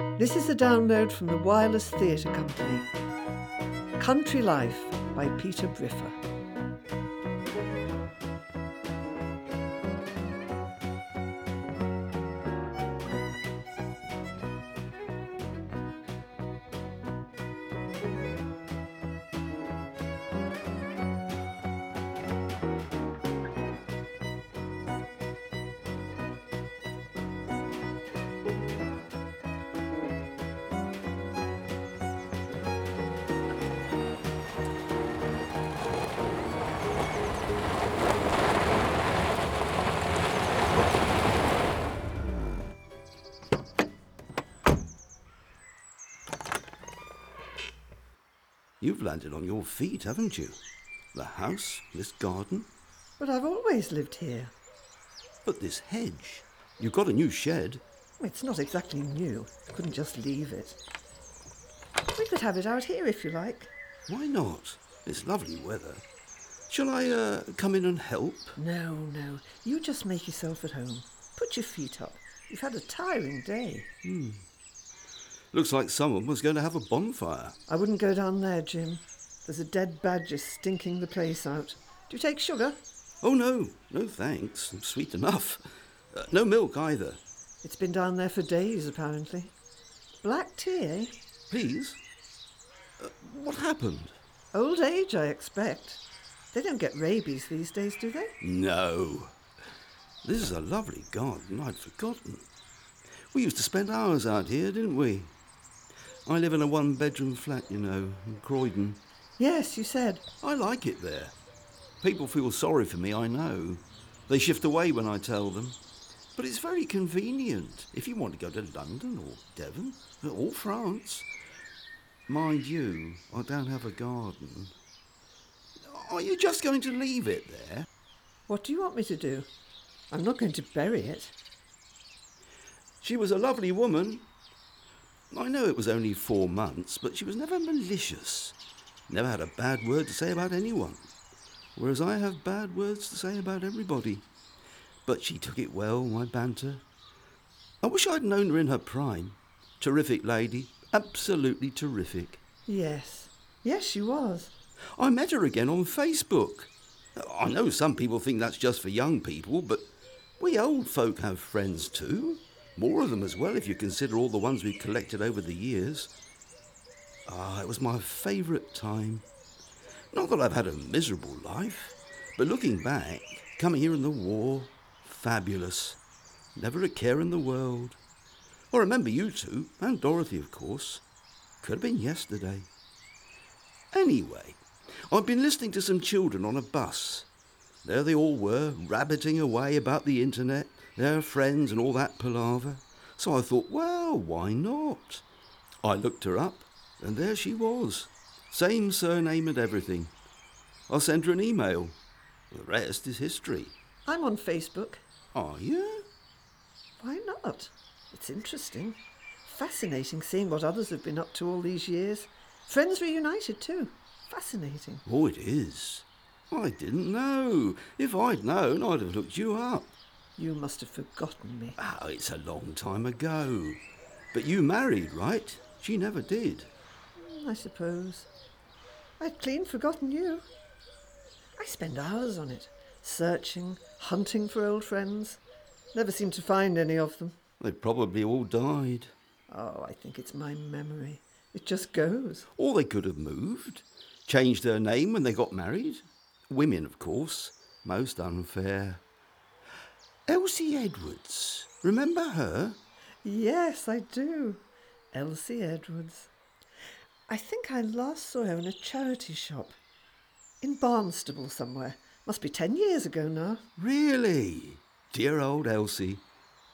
This is a download from the Wireless Theatre Company. Country Life by Peter Briffer. Landed on your feet, haven't you? The house, this garden, But I've always lived here. but this hedge. You've got a new shed. It's not exactly new. I couldn't just leave it. We could have it out here if you like. Why not? It's lovely weather. Shall I uh, come in and help? No, no. You just make yourself at home. Put your feet up. You've had a tiring day. Hmm. Looks like someone was going to have a bonfire. I wouldn't go down there, Jim. There's a dead badger stinking the place out. Do you take sugar? Oh no, no thanks. Sweet enough. Uh, no milk either. It's been down there for days, apparently. Black tea, eh? Please. Uh, what happened? Old age, I expect. They don't get rabies these days, do they? No. This is a lovely garden. I'd forgotten. We used to spend hours out here, didn't we? I live in a one bedroom flat, you know, in Croydon. Yes, you said. I like it there. People feel sorry for me, I know. They shift away when I tell them. But it's very convenient if you want to go to London or Devon or France. Mind you, I don't have a garden. Are you just going to leave it there? What do you want me to do? I'm not going to bury it. She was a lovely woman. I know it was only four months, but she was never malicious. Never had a bad word to say about anyone. Whereas I have bad words to say about everybody. But she took it well, my banter. I wish I'd known her in her prime. Terrific lady. Absolutely terrific. Yes. Yes, she was. I met her again on Facebook. I know some people think that's just for young people, but we old folk have friends too. More of them as well, if you consider all the ones we've collected over the years. Ah, it was my favourite time. Not that I've had a miserable life, but looking back, coming here in the war, fabulous. Never a care in the world. I remember you two, and Dorothy, of course. Could have been yesterday. Anyway, I've been listening to some children on a bus. There they all were, rabbiting away about the internet, their friends, and all that palaver. So I thought, well, why not? I looked her up, and there she was. Same surname and everything. I'll send her an email. The rest is history. I'm on Facebook. Are you? Why not? It's interesting. Fascinating seeing what others have been up to all these years. Friends reunited, too. Fascinating. Oh, it is. I didn't know. If I'd known, I'd have looked you up. You must have forgotten me. Oh, it's a long time ago. But you married, right? She never did. I suppose. I'd clean forgotten you. I spend hours on it, searching, hunting for old friends. Never seem to find any of them. They've probably all died. Oh, I think it's my memory. It just goes. Or they could have moved, changed their name when they got married. Women, of course. Most unfair. Elsie Edwards. Remember her? Yes, I do. Elsie Edwards. I think I last saw her in a charity shop. In Barnstaple somewhere. Must be ten years ago now. Really? Dear old Elsie.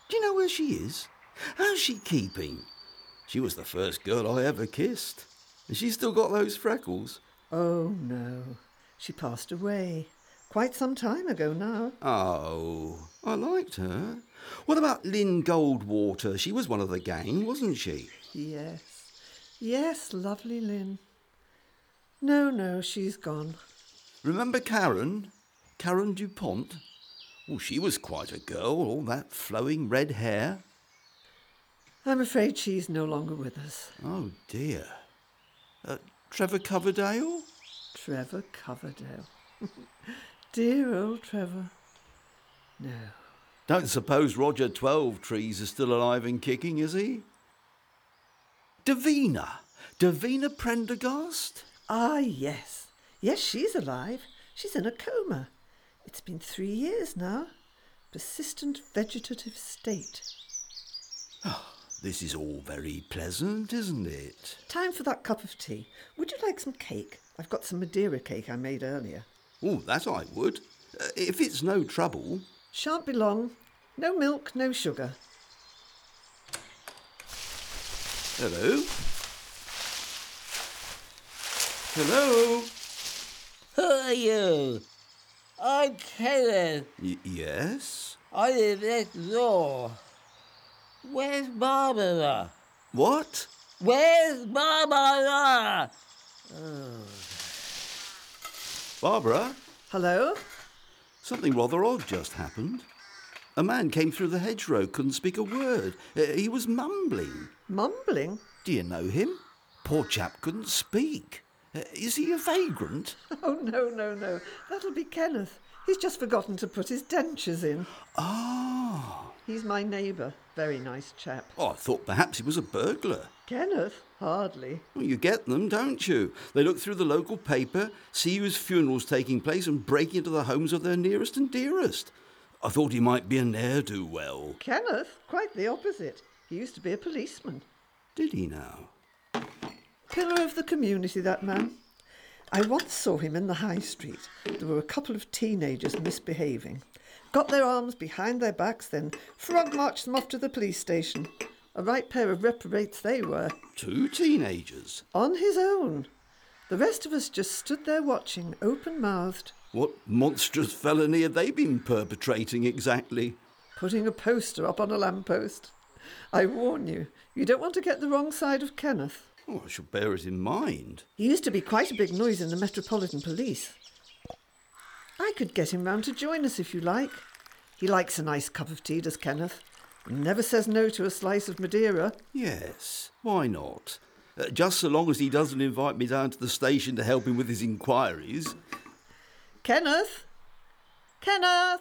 Do you know where she is? How's she keeping? She was the first girl I ever kissed. And she's still got those freckles. Oh, no. She passed away. Quite some time ago now. Oh, I liked her. What about Lynn Goldwater? She was one of the gang, wasn't she? Yes. Yes, lovely Lynn. No, no, she's gone. Remember Karen? Karen DuPont? Oh, she was quite a girl, all that flowing red hair. I'm afraid she's no longer with us. Oh dear. Uh, Trevor Coverdale? Trevor Coverdale. Dear old Trevor. No. Don't suppose Roger Twelve Trees is still alive and kicking, is he? Davina. Davina Prendergast? Ah, yes. Yes, she's alive. She's in a coma. It's been three years now. Persistent vegetative state. This is all very pleasant, isn't it? Time for that cup of tea. Would you like some cake? I've got some Madeira cake I made earlier. Oh, that I would. Uh, if it's no trouble. Shan't be long. No milk, no sugar. Hello? Hello? Who are you? I'm Kenneth. Y- yes? I live next door. Where's Barbara? What? Where's Barbara? Barbara? Hello? Something rather odd just happened. A man came through the hedgerow, couldn't speak a word. Uh, he was mumbling. Mumbling? Do you know him? Poor chap couldn't speak. Uh, is he a vagrant? Oh, no, no, no. That'll be Kenneth. He's just forgotten to put his dentures in. Ah. He's my neighbour. Very nice chap. Oh, I thought perhaps he was a burglar. Kenneth? Hardly. Well, you get them, don't you? They look through the local paper, see whose funeral's taking place, and break into the homes of their nearest and dearest. I thought he might be a ne'er do well. Kenneth? Quite the opposite. He used to be a policeman. Did he now? Pillar of the community, that man. I once saw him in the high street. There were a couple of teenagers misbehaving. Got their arms behind their backs, then frog marched them off to the police station. A right pair of reprobates they were. Two teenagers. On his own. The rest of us just stood there watching, open mouthed, What monstrous felony had they been perpetrating exactly? putting a poster up on a lamppost. I warn you, you don't want to get the wrong side of Kenneth. Oh, I shall bear it in mind. He used to be quite a big noise in the Metropolitan Police. I could get him round to join us if you like. He likes a nice cup of tea, does Kenneth. Never says no to a slice of Madeira. Yes, why not? Uh, just so long as he doesn't invite me down to the station to help him with his inquiries. Kenneth? Kenneth!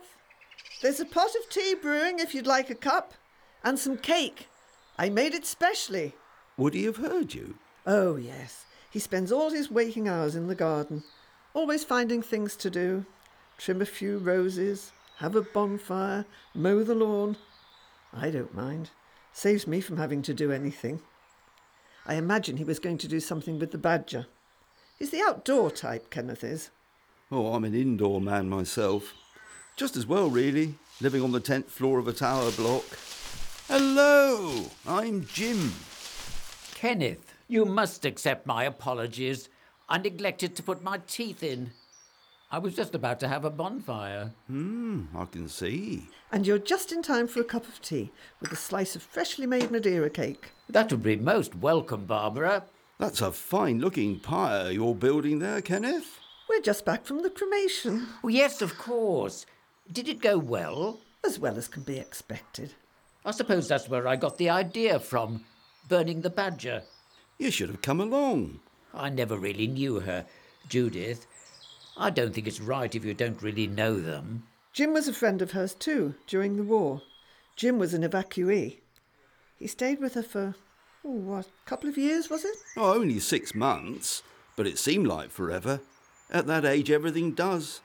There's a pot of tea brewing if you'd like a cup. And some cake. I made it specially. Would he have heard you? Oh, yes. He spends all his waking hours in the garden, always finding things to do. Trim a few roses, have a bonfire, mow the lawn. I don't mind. Saves me from having to do anything. I imagine he was going to do something with the badger. He's the outdoor type, Kenneth is. Oh, I'm an indoor man myself. Just as well, really, living on the 10th floor of a tower block. Hello, I'm Jim. Kenneth, you must accept my apologies. I neglected to put my teeth in. I was just about to have a bonfire. Hmm, I can see. And you're just in time for a cup of tea with a slice of freshly made Madeira cake. That would be most welcome, Barbara. That's a fine looking pyre you're building there, Kenneth. We're just back from the cremation, Oh, yes, of course. Did it go well? as well as can be expected. I suppose that's where I got the idea from burning the badger. You should have come along. I never really knew her, Judith. I don't think it's right if you don't really know them. Jim was a friend of hers too during the war. Jim was an evacuee. He stayed with her for, oh, what, a couple of years, was it? Oh, only six months, but it seemed like forever. At that age, everything does.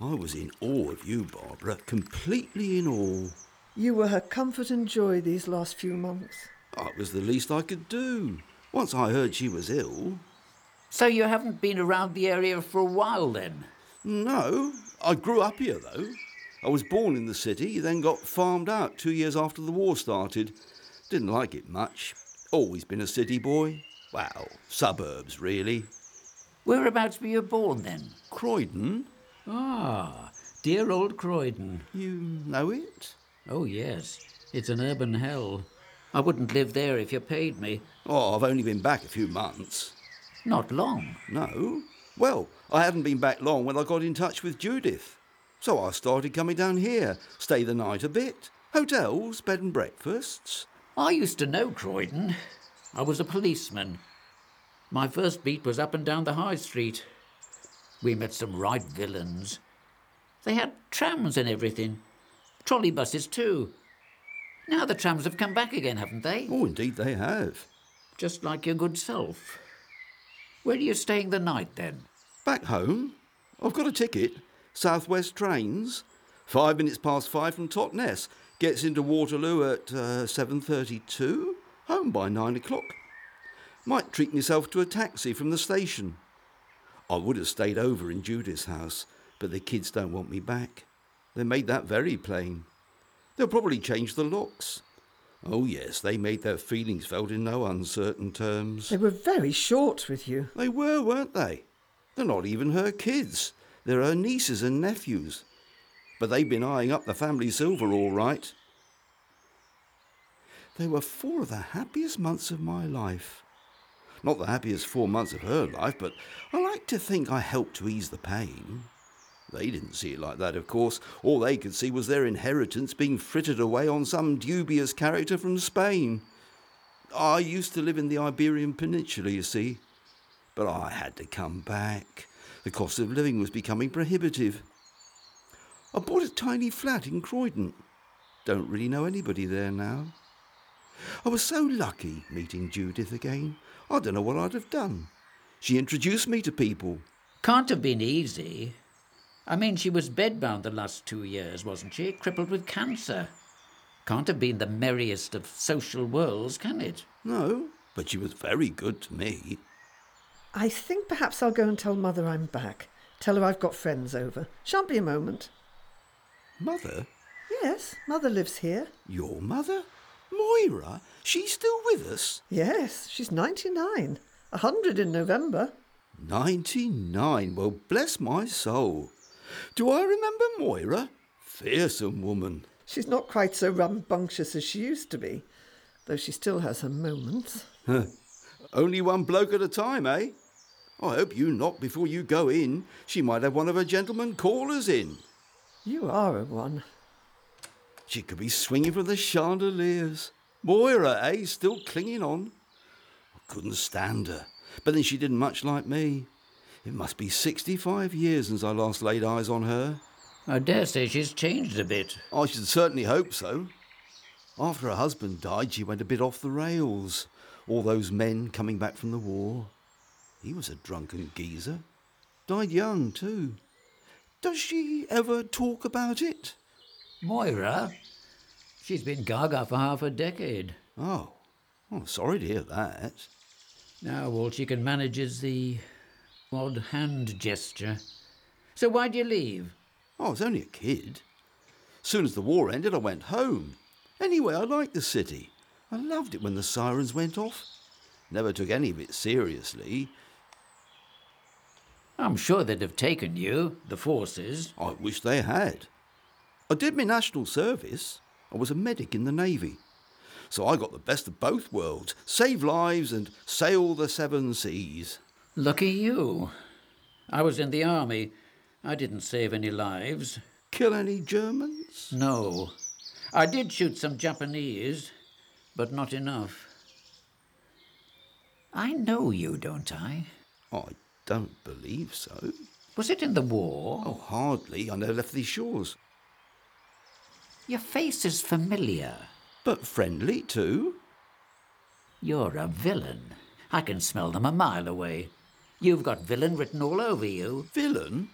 I was in awe of you, Barbara, completely in awe. You were her comfort and joy these last few months. Oh, It was the least I could do. Once I heard she was ill. So you haven't been around the area for a while then? No, I grew up here though. I was born in the city, then got farmed out two years after the war started. Didn't like it much. Always been a city boy. Well, suburbs really. Whereabouts were you born then? Croydon, Ah, dear old Croydon. you know it? Oh, yes. It's an urban hell. I wouldn't live there if you paid me. Oh, I've only been back a few months. Not long. No. Well, I hadn't been back long when I got in touch with Judith. So I started coming down here, stay the night a bit. Hotels, bed and breakfasts. I used to know Croydon. I was a policeman. My first beat was up and down the high street. We met some right villains. They had trams and everything. Trolley buses, too. Now the trams have come back again, haven't they? Oh, indeed they have. Just like your good self. Where are you staying the night, then? Back home? I've got a ticket. Southwest trains. Five minutes past five from Totnes. Gets into Waterloo at uh, 7.32. Home by nine o'clock. Might treat myself to a taxi from the station. I would have stayed over in Judith's house, but the kids don't want me back. They made that very plain. They'll probably change the locks. Oh, yes, they made their feelings felt in no uncertain terms. They were very short with you. They were, weren't they? They're not even her kids. They're her nieces and nephews. But they've been eyeing up the family silver all right. They were four of the happiest months of my life. Not the happiest four months of her life, but I like to think I helped to ease the pain. They didn't see it like that, of course. All they could see was their inheritance being frittered away on some dubious character from Spain. I used to live in the Iberian Peninsula, you see, but I had to come back. The cost of living was becoming prohibitive. I bought a tiny flat in Croydon. Don't really know anybody there now. I was so lucky meeting Judith again. I don't know what I'd have done. She introduced me to people. Can't have been easy. I mean, she was bedbound the last two years, wasn't she? Crippled with cancer. Can't have been the merriest of social worlds, can it? No, but she was very good to me. I think perhaps I'll go and tell Mother I'm back. Tell her I've got friends over. Shan't be a moment. Mother? Yes, Mother lives here. Your mother? Moira? She's still with us? Yes, she's 99. A hundred in November. 99. Well, bless my soul. Do I remember Moira? Fearsome woman. She's not quite so rambunctious as she used to be, though she still has her moments. Only one bloke at a time, eh? I hope you knock before you go in. She might have one of her gentlemen callers in. You are a one. She could be swinging from the chandeliers. Moira, eh? Still clinging on. I couldn't stand her. But then she didn't much like me. It must be 65 years since I last laid eyes on her. I dare say she's changed a bit. I should certainly hope so. After her husband died, she went a bit off the rails. All those men coming back from the war. He was a drunken geezer. Died young, too. Does she ever talk about it? Moira? She's been gaga for half a decade. Oh, oh sorry to hear that. Now all she can manage is the odd hand gesture. So why'd you leave? Oh, I was only a kid. Soon as the war ended, I went home. Anyway, I liked the city. I loved it when the sirens went off. Never took any of it seriously. I'm sure they'd have taken you, the forces. I wish they had. I did my national service. I was a medic in the Navy. So I got the best of both worlds save lives and sail the seven seas. Lucky you. I was in the army. I didn't save any lives. Kill any Germans? No. I did shoot some Japanese, but not enough. I know you, don't I? I don't believe so. Was it in the war? Oh, hardly. I never left these shores. Your face is familiar. But friendly, too. You're a villain. I can smell them a mile away. You've got villain written all over you. Villain?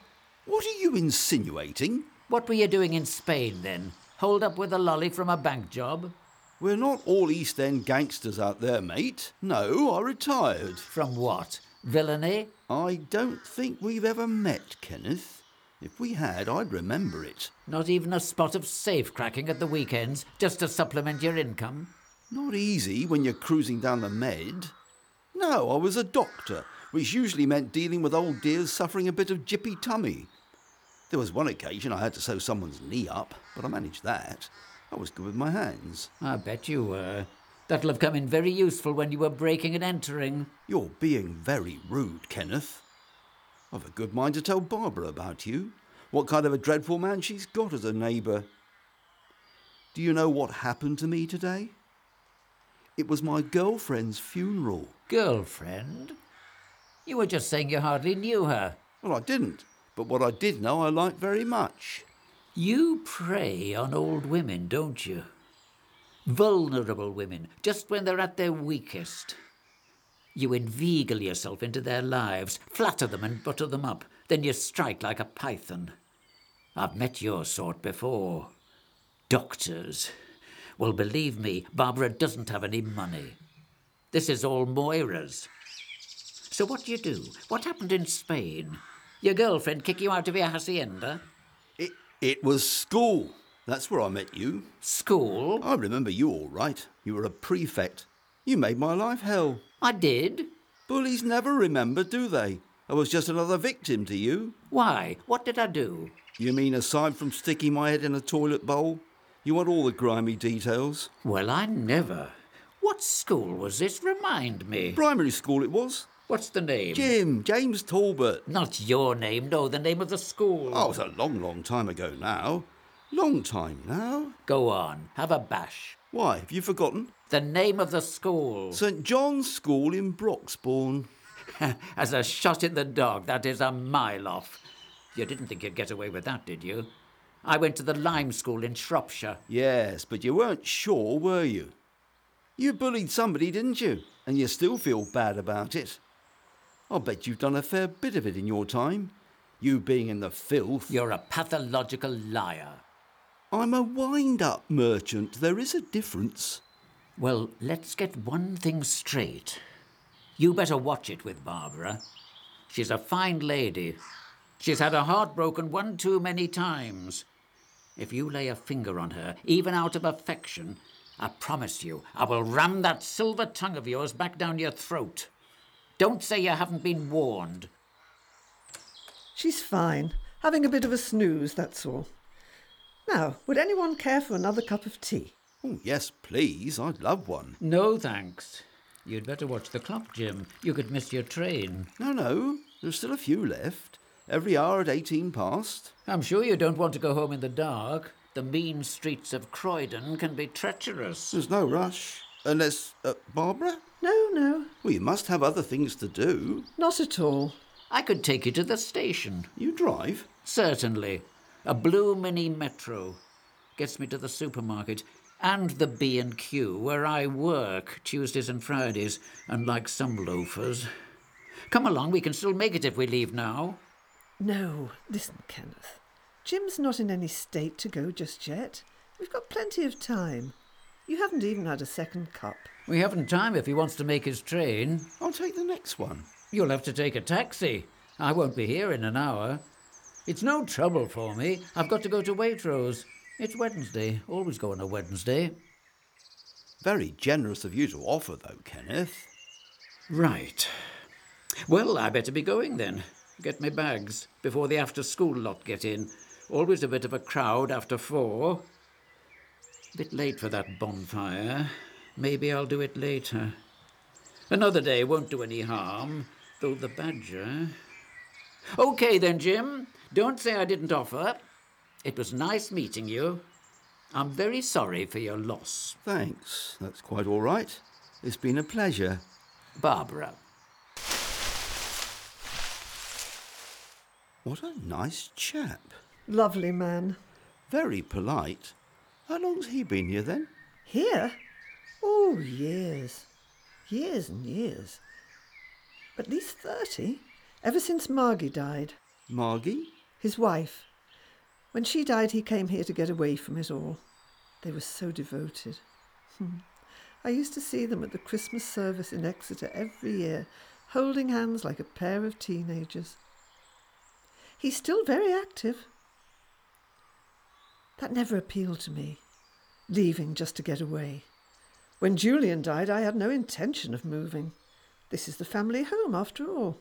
What are you insinuating? What were you doing in Spain then? Hold up with a lolly from a bank job? We're not all East End gangsters out there, mate. No, I retired. From what? Villainy? I don't think we've ever met, Kenneth. If we had, I'd remember it. Not even a spot of safe cracking at the weekends, just to supplement your income? Not easy when you're cruising down the Med. No, I was a doctor, which usually meant dealing with old dears suffering a bit of jippy tummy. There was one occasion I had to sew someone's knee up, but I managed that. I was good with my hands. I bet you were. That'll have come in very useful when you were breaking and entering. You're being very rude, Kenneth. I've a good mind to tell Barbara about you. What kind of a dreadful man she's got as a neighbour. Do you know what happened to me today? It was my girlfriend's funeral. Girlfriend? You were just saying you hardly knew her. Well, I didn't, but what I did know I liked very much. You prey on old women, don't you? Vulnerable women, just when they're at their weakest. You inveigle yourself into their lives, flatter them and butter them up, then you strike like a python. I've met your sort before. Doctors. Well, believe me, Barbara doesn't have any money. This is all Moira's. So what do you do? What happened in Spain? Your girlfriend kick you out of your hacienda? It, it was school. That's where I met you. School? I remember you all right. You were a prefect. You made my life hell. I did. Bullies never remember, do they? I was just another victim to you. Why? What did I do? You mean aside from sticking my head in a toilet bowl? You want all the grimy details? Well, I never. What school was this? Remind me. Primary school it was. What's the name? Jim, James Talbot. Not your name, no, the name of the school. Oh, it's a long, long time ago now. Long time now. Go on, have a bash. Why, have you forgotten? The name of the school. St John's School in Broxbourne. As a shot in the dog, that is a mile off. You didn't think you'd get away with that, did you? I went to the Lime School in Shropshire. Yes, but you weren't sure, were you? You bullied somebody, didn't you? And you still feel bad about it. I'll bet you've done a fair bit of it in your time. You being in the filth. You're a pathological liar. I'm a wind up merchant. There is a difference. Well, let's get one thing straight. You better watch it with Barbara. She's a fine lady. She's had her heart broken one too many times. If you lay a finger on her, even out of affection, I promise you, I will ram that silver tongue of yours back down your throat. Don't say you haven't been warned. She's fine. Having a bit of a snooze, that's all. Now, would anyone care for another cup of tea? Oh, yes, please. I'd love one. No, thanks. You'd better watch the clock, Jim. You could miss your train. No, no. There's still a few left. Every hour at 18 past. I'm sure you don't want to go home in the dark. The mean streets of Croydon can be treacherous. There's no rush. Unless, uh, Barbara? No, no, Well, you must have other things to do. not at all. I could take you to the station. You drive? Certainly. A blue mini metro gets me to the supermarket and the B&Q where I work Tuesdays and Fridays, unlike some loafers. Come along, we can still make it if we leave now. No, listen, Kenneth. Jim's not in any state to go just yet. We've got plenty of time. You haven't even had a second cup. We haven't time if he wants to make his train. I'll take the next one. You'll have to take a taxi. I won't be here in an hour. It's no trouble for me. I've got to go to Waitrose. It's Wednesday. Always go on a Wednesday. Very generous of you to offer, though, Kenneth. Right. Well, I better be going then. Get my bags before the after school lot get in. Always a bit of a crowd after four. Bit late for that bonfire. Maybe I'll do it later. Another day won't do any harm, though the badger. Okay then, Jim. Don't say I didn't offer. It was nice meeting you. I'm very sorry for your loss. Thanks. That's quite all right. It's been a pleasure. Barbara. What a nice chap. Lovely man. Very polite. How long's he been here then? Here? Oh, years. Years and years. At least thirty. Ever since Margie died. Margie? His wife. When she died, he came here to get away from it all. They were so devoted. Hmm. I used to see them at the Christmas service in Exeter every year, holding hands like a pair of teenagers. He's still very active. That never appealed to me, leaving just to get away. When Julian died, I had no intention of moving. This is the family home, after all.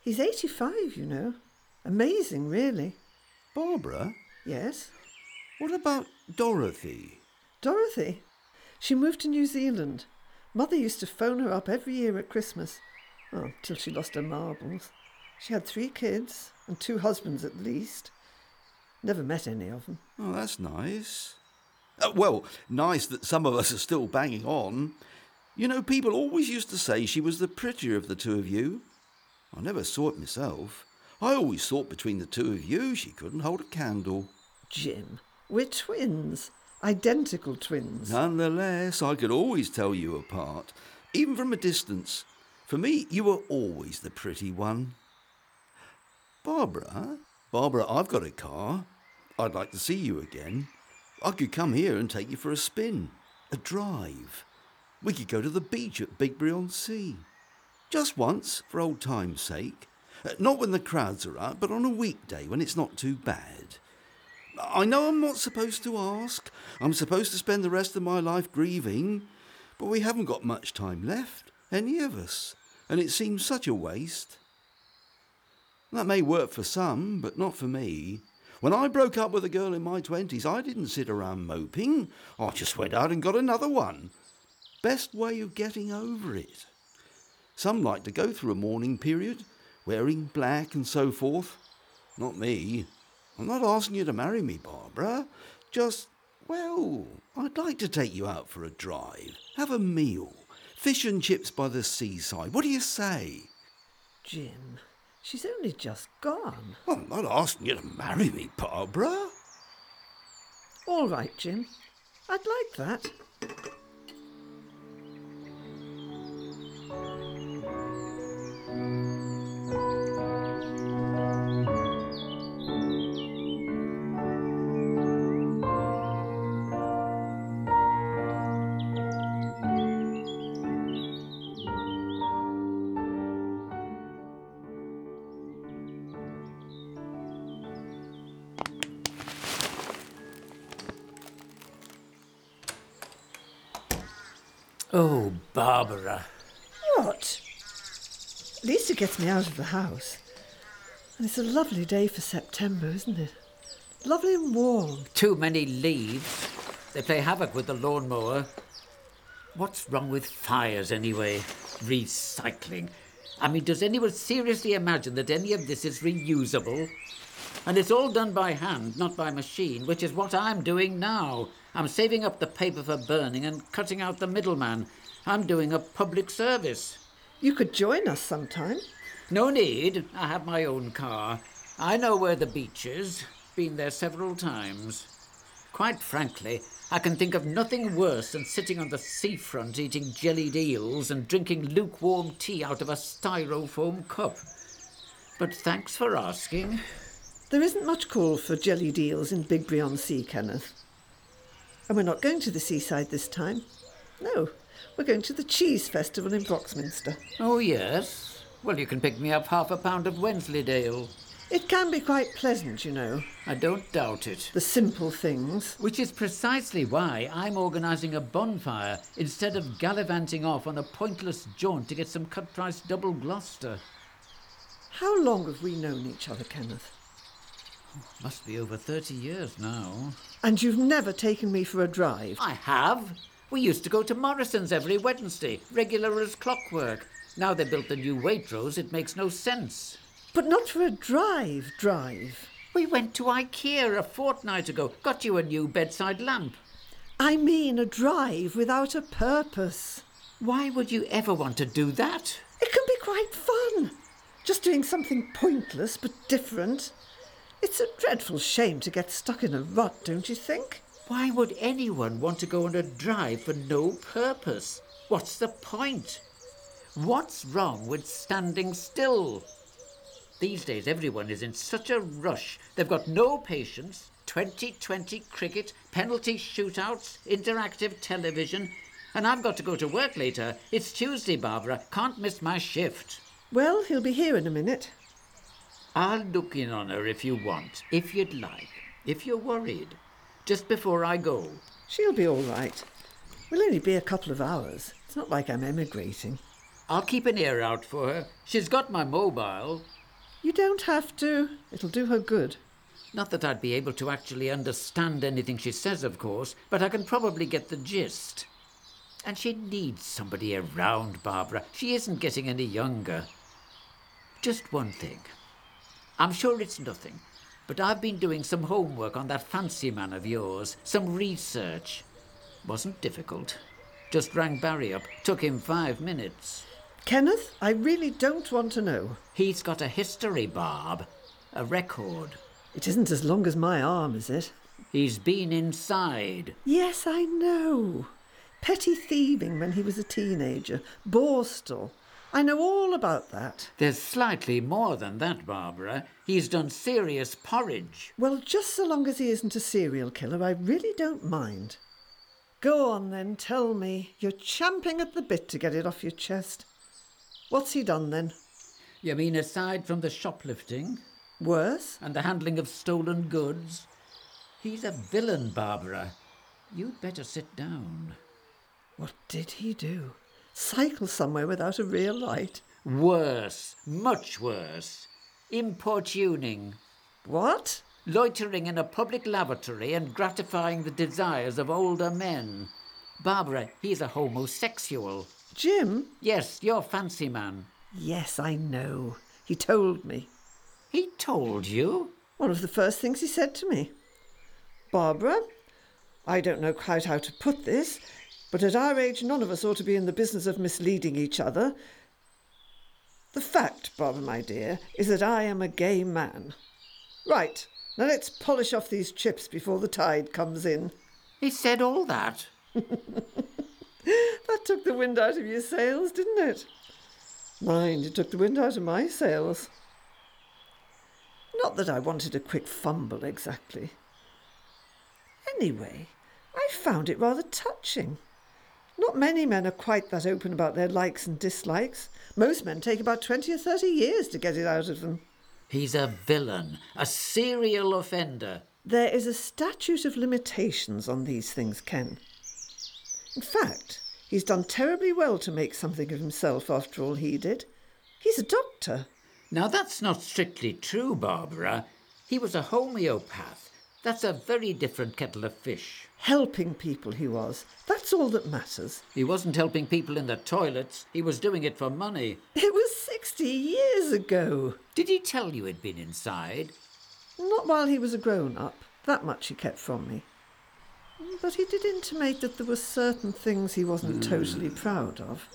He's 85, you know. Amazing, really. Barbara? Yes. What about Dorothy? Dorothy. She moved to New Zealand. Mother used to phone her up every year at Christmas. Till she lost her marbles. She had three kids and two husbands at least. Never met any of them. Oh, that's nice. Uh, well, nice that some of us are still banging on. You know, people always used to say she was the prettier of the two of you. I never saw it myself. I always thought between the two of you she couldn't hold a candle. Jim, we're twins. Identical twins. Nonetheless, I could always tell you apart, even from a distance. For me, you were always the pretty one. Barbara, Barbara, I've got a car. I'd like to see you again. I could come here and take you for a spin, a drive. We could go to the beach at Bigbury on Sea. Just once, for old time's sake. Uh, Not when the crowds are up, but on a weekday when it's not too bad. I know I'm not supposed to ask. I'm supposed to spend the rest of my life grieving, but we haven't got much time left, any of us, and it seems such a waste. That may work for some, but not for me. When I broke up with a girl in my twenties, I didn't sit around moping. I just went out and got another one. Best way of getting over it. Some like to go through a mourning period, wearing black and so forth. Not me. I'm not asking you to marry me, Barbara. Just, well, I'd like to take you out for a drive, have a meal, fish and chips by the seaside. What do you say? Jim, she's only just gone. I'm not asking you to marry me, Barbara. All right, Jim. I'd like that. Barbara. What? At least it gets me out of the house. And it's a lovely day for September, isn't it? Lovely and warm. Too many leaves. They play havoc with the lawnmower. What's wrong with fires, anyway? Recycling. I mean, does anyone seriously imagine that any of this is reusable? And it's all done by hand, not by machine, which is what I'm doing now. I'm saving up the paper for burning and cutting out the middleman. I'm doing a public service. You could join us sometime. No need. I have my own car. I know where the beach is. Been there several times. Quite frankly, I can think of nothing worse than sitting on the seafront eating jellied eels and drinking lukewarm tea out of a styrofoam cup. But thanks for asking. There isn't much call for jellied eels in Bigbury on Sea, Kenneth. And we're not going to the seaside this time. No, we're going to the Cheese Festival in Broxminster. Oh, yes? Well, you can pick me up half a pound of Wensleydale. It can be quite pleasant, you know, I don't doubt it. the simple things. Which is precisely why I'm organising a bonfire instead of gallivanting off on a pointless jaunt to get some cut price double Gloucester. How long have we known each other, Kenneth? Must be over 30 years now. And you've never taken me for a drive. I have. We used to go to Morrison's every Wednesday, regular as clockwork. Now they built the new Waitrose, it makes no sense. But not for a drive, drive. We went to IKEA a fortnight ago, got you a new bedside lamp. I mean a drive without a purpose. Why would you ever want to do that? It can be quite fun. Just doing something pointless but different. It's a dreadful shame to get stuck in a rut, don't you think? Why would anyone want to go on a drive for no purpose? What's the point? What's wrong with standing still? These days, everyone is in such a rush. They've got no patience. 2020 cricket, penalty shootouts, interactive television. And I've got to go to work later. It's Tuesday, Barbara. Can't miss my shift. Well, he'll be here in a minute. I'll look in on her if you want, if you'd like, if you're worried. Just before I go. She'll be all right. We'll only be a couple of hours. It's not like I'm emigrating. I'll keep an ear out for her. She's got my mobile. You don't have to. It'll do her good. Not that I'd be able to actually understand anything she says, of course, but I can probably get the gist. And she needs somebody around, Barbara. She isn't getting any younger. Just one thing. I'm sure it's nothing, But I've been doing some homework on that fancy man of yours, some research. Wasn't difficult. Just rang Barry up, took him five minutes. Kenneth, I really don't want to know. He's got a history, Barb. A record. It isn't as long as my arm, is it? He's been inside. Yes, I know. Petty thieving when he was a teenager. Borstal. I know all about that. There's slightly more than that, Barbara. He's done serious porridge. Well, just so long as he isn't a serial killer, I really don't mind. Go on then, tell me. You're champing at the bit to get it off your chest. What's he done then? You mean aside from the shoplifting Worse? and the handling of stolen goods? He's a villain, Barbara. You'd better sit down. What did he do? Cycle somewhere without a real light? Worse, much worse. Importuning. What? Loitering in a public lavatory and gratifying the desires of older men. Barbara, he's a homosexual. Jim? Yes, your fancy man. Yes, I know. He told me. He told you? One of the first things he said to me. Barbara, I don't know quite how to put this, but at our age, none of us ought to be in the business of misleading each other. The fact, Barbara, my dear, is that I am a gay man. Right, now let's polish off these chips before the tide comes in. He said all that. That took the wind out of your sails, didn't it? Mind, it took the wind out of my sails. Not that I wanted a quick fumble exactly. Anyway, I found it rather touching. Not many men are quite that open about their likes and dislikes. Most men take about 20 or 30 years to get it out of them. He's a villain, a serial offender. There is a statute of limitations on these things, Ken. In fact, he's done terribly well to make something of himself after all he did. He's a doctor. Now, that's not strictly true, Barbara. He was a homeopath. That's a very different kettle of fish. Helping people he was. That's all that matters. He wasn't helping people in the toilets, he was doing it for money. It was 60 years ago. Did he tell you he'd been inside? Not while he was a grown up. That much he kept from me. But he did intimate that there were certain things he wasn't hmm. totally proud of.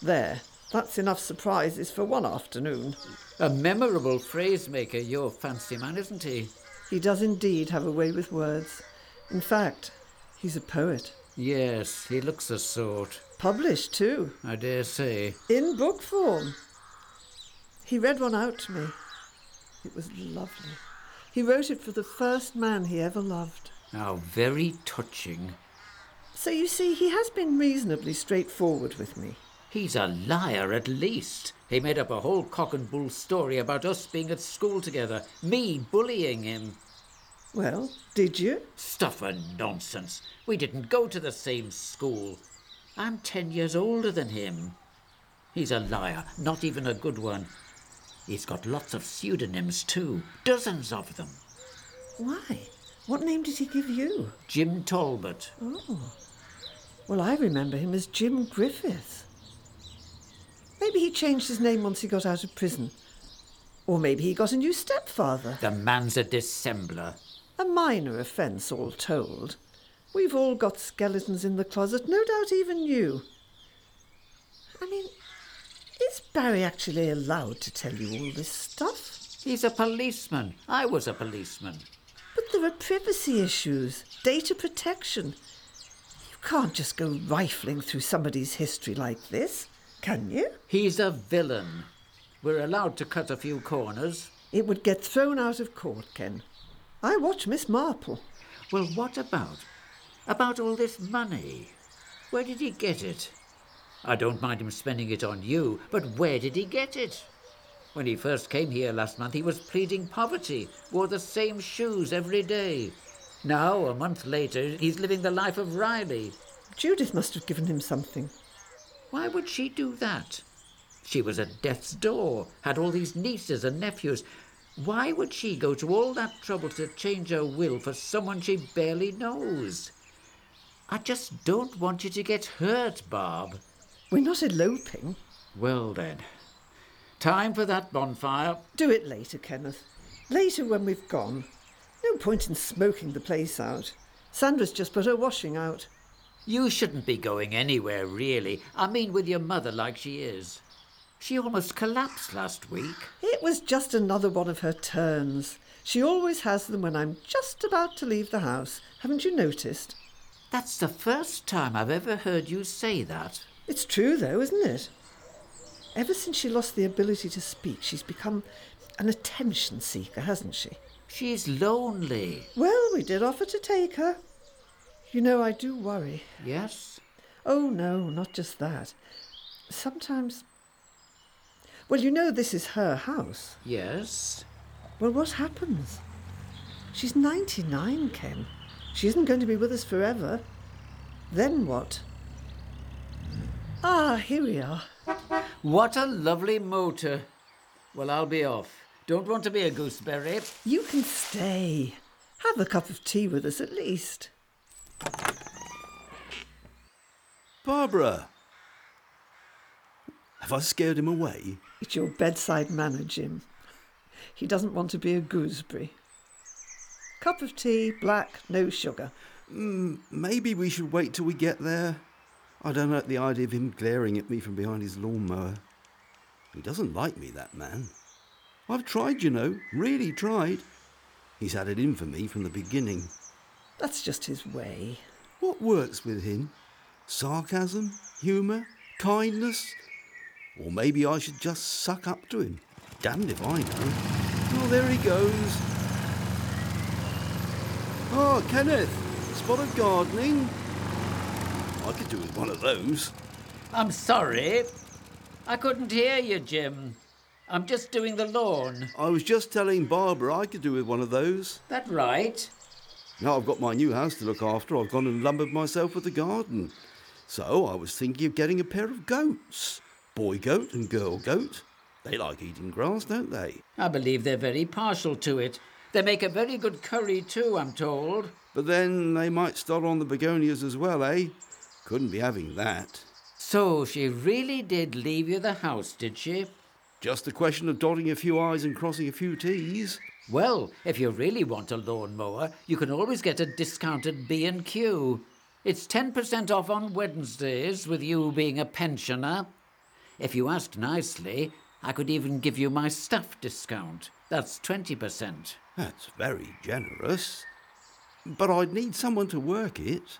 There, that's enough surprises for one afternoon. A memorable phrase maker, your fancy man, isn't he? He does indeed have a way with words. In fact, he's a poet. Yes, he looks the sort. Published, too, I dare say. in book form. He read one out to me. It was lovely. He wrote it for the first man he ever loved. How very touching. So you see, he has been reasonably straightforward with me. He's a liar at least. He made up a whole cock and bull story about us being at school together, me bullying him. Well, did you? Stuff and nonsense. We didn't go to the same school. I'm ten years older than him. He's a liar, not even a good one. He's got lots of pseudonyms too, dozens of them. Why? What name did he give you? Jim Talbot. Oh. Well, I remember him as Jim Griffith. Maybe he changed his name once he got out of prison. Or maybe he got a new stepfather. The man's a dissembler. A minor offence, all told. We've all got skeletons in the closet, no doubt even you. I mean, is Barry actually allowed to tell you all this stuff? He's a policeman. I was a policeman. But there are privacy issues, data protection. You can't just go rifling through somebody's history like this, can you? He's a villain. We're allowed to cut a few corners. It would get thrown out of court, Ken. I watch Miss Marple. Well, what about? About all this money? Where did he get it? I don't mind him spending it on you, but where did he get it? When he first came here last month, he was pleading poverty, wore the same shoes every day. Now, a month later, he's living the life of Riley. Judith must have given him something. Why would she do that? She was at death's door, had all these nieces and nephews. Why would she go to all that trouble to change her will for someone she barely knows? I just don't want you to get hurt, Barb. We're not eloping. Well then, time for that bonfire. Do it later, Kenneth. Later when we've gone. No point in smoking the place out. Sandra's just put her washing out. You shouldn't be going anywhere, really. I mean, with your mother like she is. She almost collapsed last week. It was just another one of her turns. She always has them when I'm just about to leave the house. Haven't you noticed? That's the first time I've ever heard you say that. It's true, though, isn't it? Ever since she lost the ability to speak, she's become an attention seeker, hasn't she? She's lonely. Well, we did offer to take her. You know, I do worry. Yes? Oh, no, not just that. Sometimes. Well, you know, this is her house. Yes. Well, what happens? She's 99, Ken. She isn't going to be with us forever. Then what? Ah, here we are. What a lovely motor. Well, I'll be off. Don't want to be a gooseberry. You can stay. Have a cup of tea with us at least. Barbara! Have I scared him away? It's your bedside manner, Jim. He doesn't want to be a gooseberry. Cup of tea, black, no sugar. Mm, maybe we should wait till we get there. I don't like the idea of him glaring at me from behind his lawnmower. He doesn't like me, that man. I've tried, you know, really tried. He's had it in for me from the beginning. That's just his way. What works with him? Sarcasm? Humour? Kindness? Or maybe I should just suck up to him. Damned if I know. Oh, there he goes. Oh, Kenneth, spot of gardening. I could do with one of those. I'm sorry. I couldn't hear you, Jim. I'm just doing the lawn. I was just telling Barbara I could do with one of those. That right? Now I've got my new house to look after, I've gone and lumbered myself with the garden. So I was thinking of getting a pair of goats. Boy goat and girl goat. They like eating grass, don't they? I believe they're very partial to it. They make a very good curry too, I'm told. But then they might start on the begonias as well, eh? Couldn't be having that. So she really did leave you the house, did she? Just a question of dotting a few I's and crossing a few T's. Well, if you really want a lawnmower, you can always get a discounted B&Q. It's 10% off on Wednesdays with you being a pensioner. If you ask nicely, I could even give you my staff discount. That's 20%. That's very generous. But I'd need someone to work it.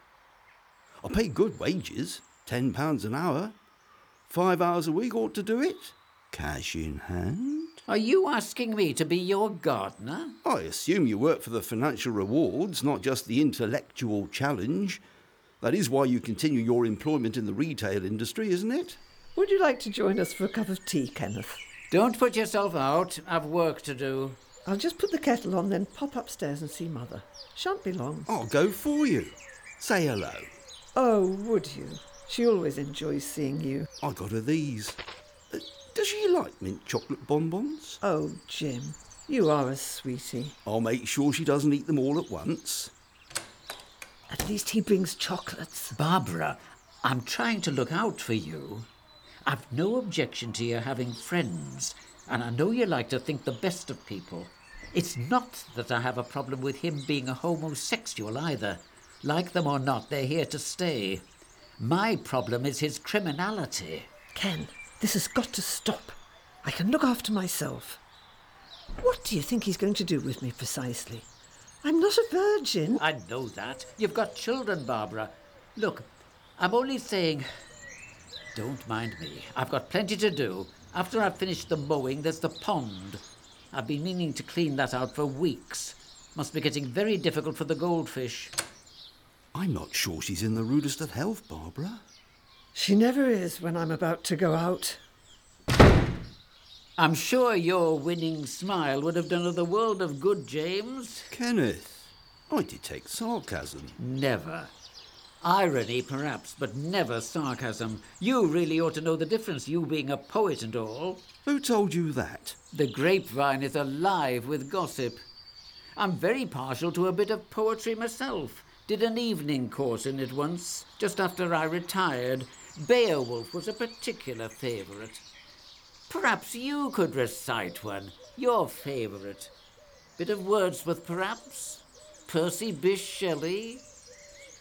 I pay good wages, £10 an hour. Five hours a week ought to do it. Cash in hand. Are you asking me to be your gardener? I assume you work for the financial rewards, not just the intellectual challenge. That is why you continue your employment in the retail industry, isn't it? Would you like to join us for a cup of tea, Kenneth? Don't put yourself out. I've work to do. I'll just put the kettle on, then pop upstairs and see Mother. Shan't be long. I'll go for you. Say hello. Oh, would you? She always enjoys seeing you. I got her these. Does she like mint chocolate bonbons? Oh, Jim, you are a sweetie. I'll make sure she doesn't eat them all at once. At least he brings chocolates. Barbara, I'm trying to look out for you. I've no objection to you having friends, and I know you like to think the best of people. It's not that I have a problem with him being a homosexual either. Like them or not, they're here to stay. My problem is his criminality. Ken, this has got to stop. I can look after myself. What do you think he's going to do with me precisely? I'm not a virgin. I know that. You've got children, Barbara. Look, I'm only saying. Don't mind me. I've got plenty to do. After I've finished the mowing, there's the pond. I've been meaning to clean that out for weeks. Must be getting very difficult for the goldfish. I'm not sure she's in the rudest of health, Barbara. She never is when I'm about to go out. I'm sure your winning smile would have done her the world of good, James. Kenneth, I detect sarcasm. Never. Irony, perhaps, but never sarcasm. You really ought to know the difference, you being a poet and all. Who told you that? The grapevine is alive with gossip. I'm very partial to a bit of poetry myself. Did an evening course in it once, just after I retired. Beowulf was a particular favourite. Perhaps you could recite one, your favourite. Bit of Wordsworth, perhaps? Percy Bysshe Shelley?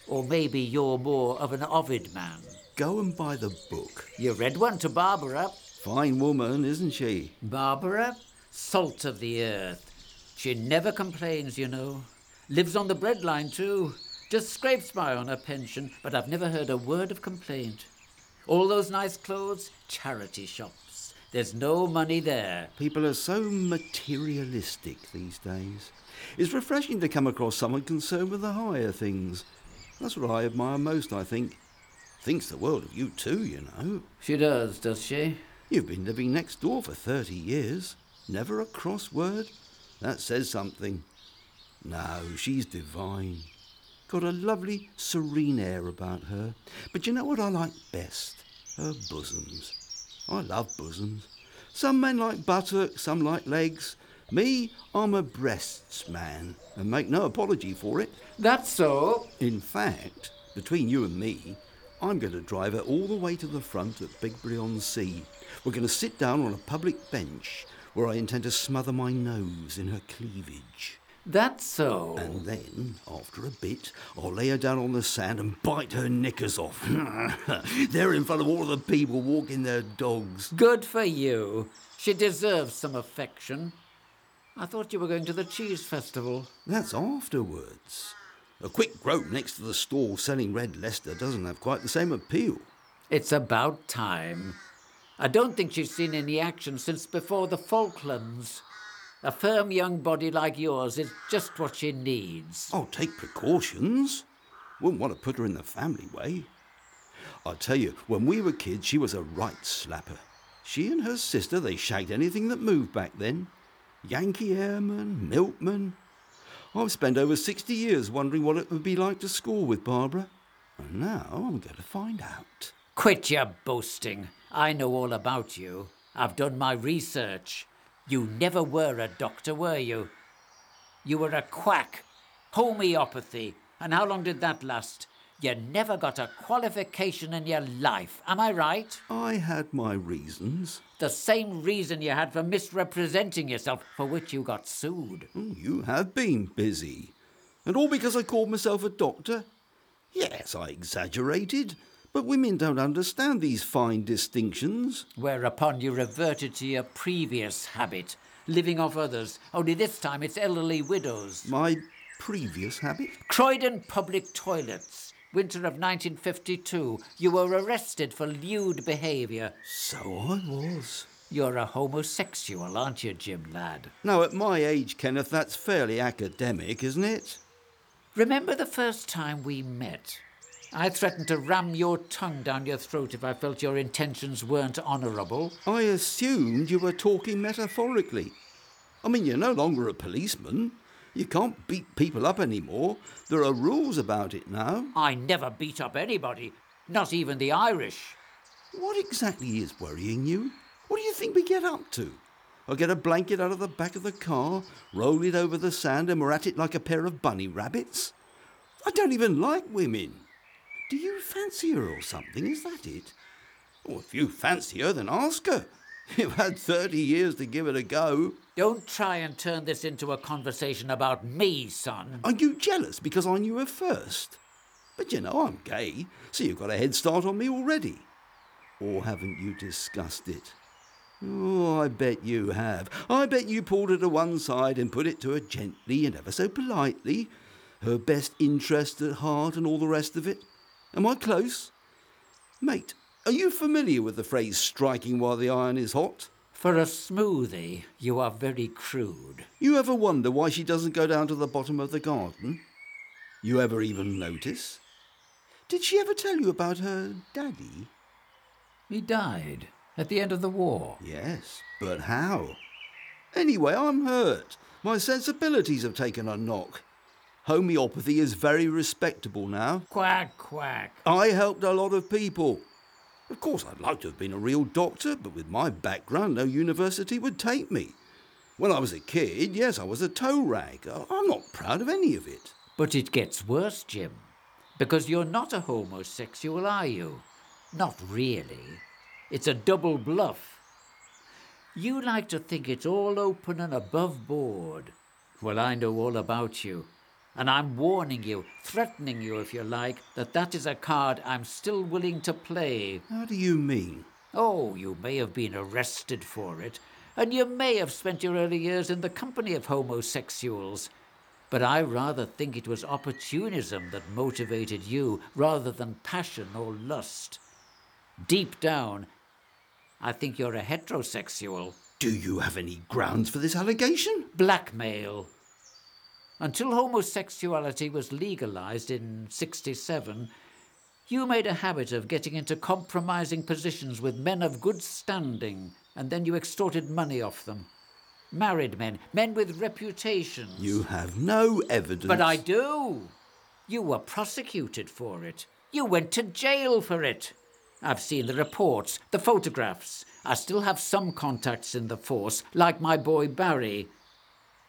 Or maybe you're more of an Ovid man? Go and buy the book. You read one to Barbara. Fine woman, isn't she? Barbara? Salt of the earth. She never complains, you know. Lives on the breadline, too. Just scrapes by on her pension, but I've never heard a word of complaint. All those nice clothes, charity shops. There's no money there. People are so materialistic these days. It's refreshing to come across someone concerned with the higher things. That's what I admire most, I think. Thinks the world of you too, you know. She does, does she? You've been living next door for 30 years. Never a cross word. That says something. No, she's divine. Got a lovely, serene air about her. But you know what I like best? Her bosoms. I love bosoms. Some men like buttocks, some like legs. Me, I'm a breasts man, and make no apology for it. That's so. In fact, between you and me, I'm going to drive her all the way to the front at Bigbury on Sea. We're going to sit down on a public bench where I intend to smother my nose in her cleavage. That's so. And then, after a bit, I'll lay her down on the sand and bite her knickers off. They're in front of all the people walking their dogs. Good for you. She deserves some affection. I thought you were going to the cheese festival. That's afterwards. A quick grope next to the stall selling red Leicester doesn't have quite the same appeal. It's about time. I don't think she's seen any action since before the Falklands. A firm young body like yours is just what she needs. I'll take precautions. Wouldn't want to put her in the family way. I tell you, when we were kids, she was a right slapper. She and her sister, they shagged anything that moved back then. Yankee airmen, milkmen. I've spent over 60 years wondering what it would be like to school with Barbara. And now I'm going to find out. Quit your boasting. I know all about you. I've done my research. You never were a doctor, were you? You were a quack. Homeopathy. And how long did that last? You never got a qualification in your life. Am I right? I had my reasons. The same reason you had for misrepresenting yourself, for which you got sued. Oh, You have been busy. And all because I called myself a doctor? Yes, I exaggerated. But women don't understand these fine distinctions. Whereupon you reverted to your previous habit, living off others, only this time it's elderly widows. My previous habit? Croydon public toilets. Winter of 1952. You were arrested for lewd behaviour. So I was. You're a homosexual, aren't you, Jim lad? Now, at my age, Kenneth, that's fairly academic, isn't it? Remember the first time we met? I threatened to ram your tongue down your throat if I felt your intentions weren't honourable. I assumed you were talking metaphorically. I mean, you're no longer a policeman. You can't beat people up anymore. There are rules about it now. I never beat up anybody, not even the Irish. What exactly is worrying you? What do you think we get up to? I'll get a blanket out of the back of the car, roll it over the sand, and we're at it like a pair of bunny rabbits? I don't even like women. Do you fancy her or something? Is that it? Well, if you fancy her, then ask her. You've had 30 years to give it a go. Don't try and turn this into a conversation about me, son. Are you jealous because I knew her first? But you know I'm gay, so you've got a head start on me already. Or haven't you discussed it? Oh, I bet you have. I bet you pulled her to one side and put it to her gently and ever so politely. Her best interest at heart and all the rest of it. Am I close? Mate, are you familiar with the phrase striking while the iron is hot? For a smoothie, you are very crude. You ever wonder why she doesn't go down to the bottom of the garden? You ever even notice? Did she ever tell you about her daddy? He died at the end of the war. Yes, but how? Anyway, I'm hurt. My sensibilities have taken a knock. Homeopathy is very respectable now. Quack, quack. I helped a lot of people. Of course, I'd like to have been a real doctor, but with my background, no university would take me. When I was a kid, yes, I was a tow rag. I'm not proud of any of it. But it gets worse, Jim. Because you're not a homosexual, are you? Not really. It's a double bluff. You like to think it's all open and above board. Well, I know all about you. And I'm warning you, threatening you if you like, that that is a card I'm still willing to play. How do you mean? Oh, you may have been arrested for it, and you may have spent your early years in the company of homosexuals. But I rather think it was opportunism that motivated you rather than passion or lust. Deep down, I think you're a heterosexual. Do you have any grounds for this allegation? Blackmail. Until homosexuality was legalized in 67, you made a habit of getting into compromising positions with men of good standing, and then you extorted money off them. Married men, men with reputations. You have no evidence. But I do. You were prosecuted for it. You went to jail for it. I've seen the reports, the photographs. I still have some contacts in the force, like my boy Barry.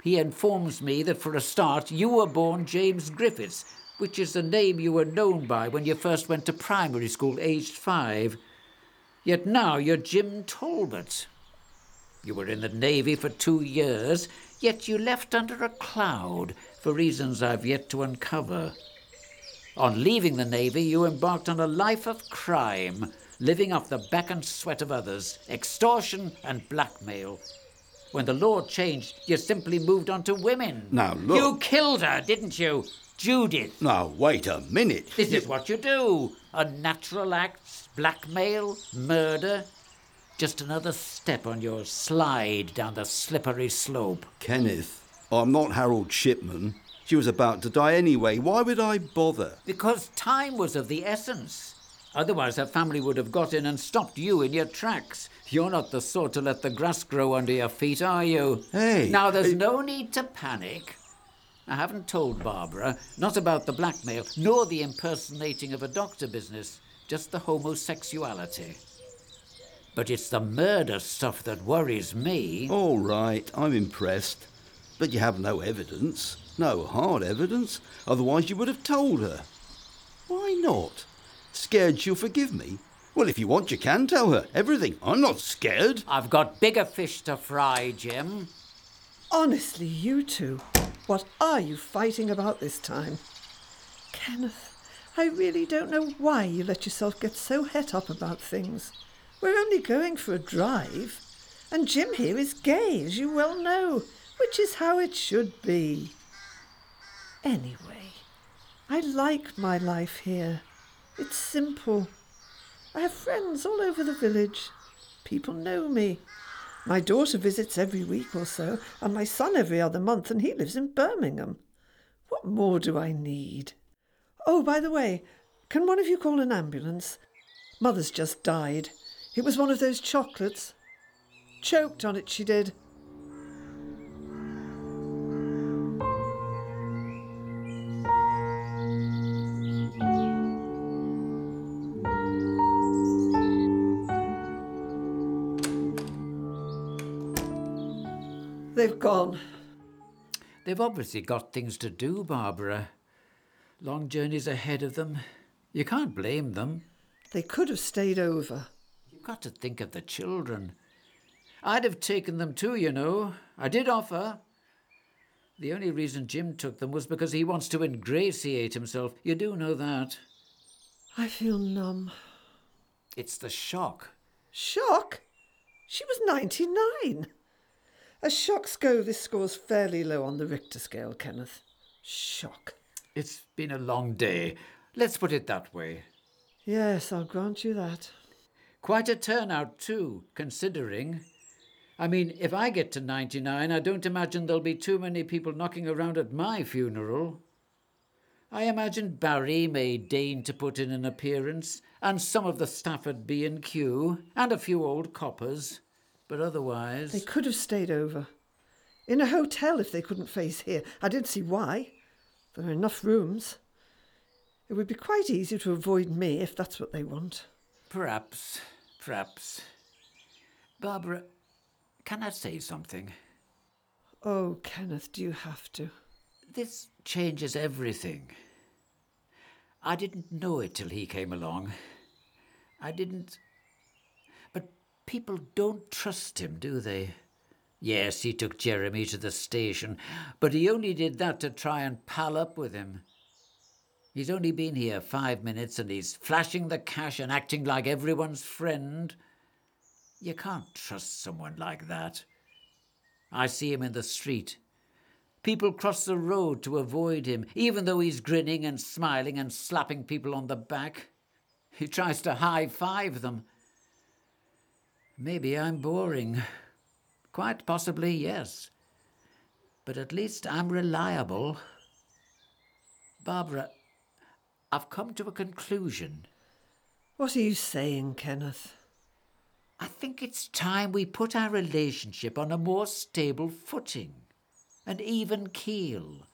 He informs me that for a start you were born James Griffiths, which is the name you were known by when you first went to primary school aged five. Yet now you're Jim Talbot. You were in the Navy for two years, yet you left under a cloud for reasons I've yet to uncover. On leaving the Navy, you embarked on a life of crime, living off the back and sweat of others, extortion and blackmail. When the law changed, you simply moved on to women. Now, look. You killed her, didn't you? Judith. Now, wait a minute. This is what you do. Unnatural acts, blackmail, murder. Just another step on your slide down the slippery slope. Kenneth, I'm not Harold Shipman. She was about to die anyway. Why would I bother? Because time was of the essence. Otherwise, her family would have got in and stopped you in your tracks. You're not the sort to let the grass grow under your feet, are you? Hey, Now, there's hey- no need to panic. I haven't told Barbara, not about the blackmail, nor the impersonating of a doctor business, just the homosexuality. But it's the murder stuff that worries me. All right, I'm impressed. But you have no evidence. No hard evidence. Otherwise, you would have told her. Why not? Scared she'll forgive me? Well, if you want, you can tell her everything. I'm not scared. I've got bigger fish to fry, Jim. Honestly, you two, what are you fighting about this time? Kenneth, I really don't know why you let yourself get so het up about things. We're only going for a drive, and Jim here is gay, as you well know, which is how it should be. Anyway, I like my life here. It's simple. I have friends all over the village. People know me. My daughter visits every week or so, and my son every other month, and he lives in Birmingham. What more do I need? Oh, by the way, can one of you call an ambulance? Mother's just died. It was one of those chocolates. Choked on it, she did. Gone. They've obviously got things to do, Barbara. Long journeys ahead of them. You can't blame them. They could have stayed over. You've got to think of the children. I'd have taken them too, you know. I did offer. The only reason Jim took them was because he wants to ingratiate himself. You do know that. I feel numb. It's the shock. Shock? She was 99. As shocks go, this score's fairly low on the Richter scale, Kenneth. Shock. It's been a long day. Let's put it that way. Yes, I'll grant you that. Quite a turnout, too, considering. I mean, if I get to 99, I don't imagine there'll be too many people knocking around at my funeral. I imagine Barry may deign to put in an appearance, and some of the staff at B&Q, and a few old coppers. But otherwise... They could have stayed over. In a hotel if they couldn't face here. I didn't see why. There are enough rooms. It would be quite easy to avoid me if that's what they want. Perhaps, perhaps. Barbara, can I say something? Oh, Kenneth, do you have to? This changes everything. I didn't know it till he came along. I didn't. People don't trust him, do they? Yes, he took Jeremy to the station, but he only did that to try and pal up with him. He's only been here five minutes and he's flashing the cash and acting like everyone's friend. You can't trust someone like that. I see him in the street. People cross the road to avoid him, even though he's grinning and smiling and slapping people on the back. He tries to high five them. Maybe I'm boring. Quite possibly, yes. But at least I'm reliable. Barbara, I've come to a conclusion. What are you saying, Kenneth? I think it's time we put our relationship on a more stable footing, an even keel.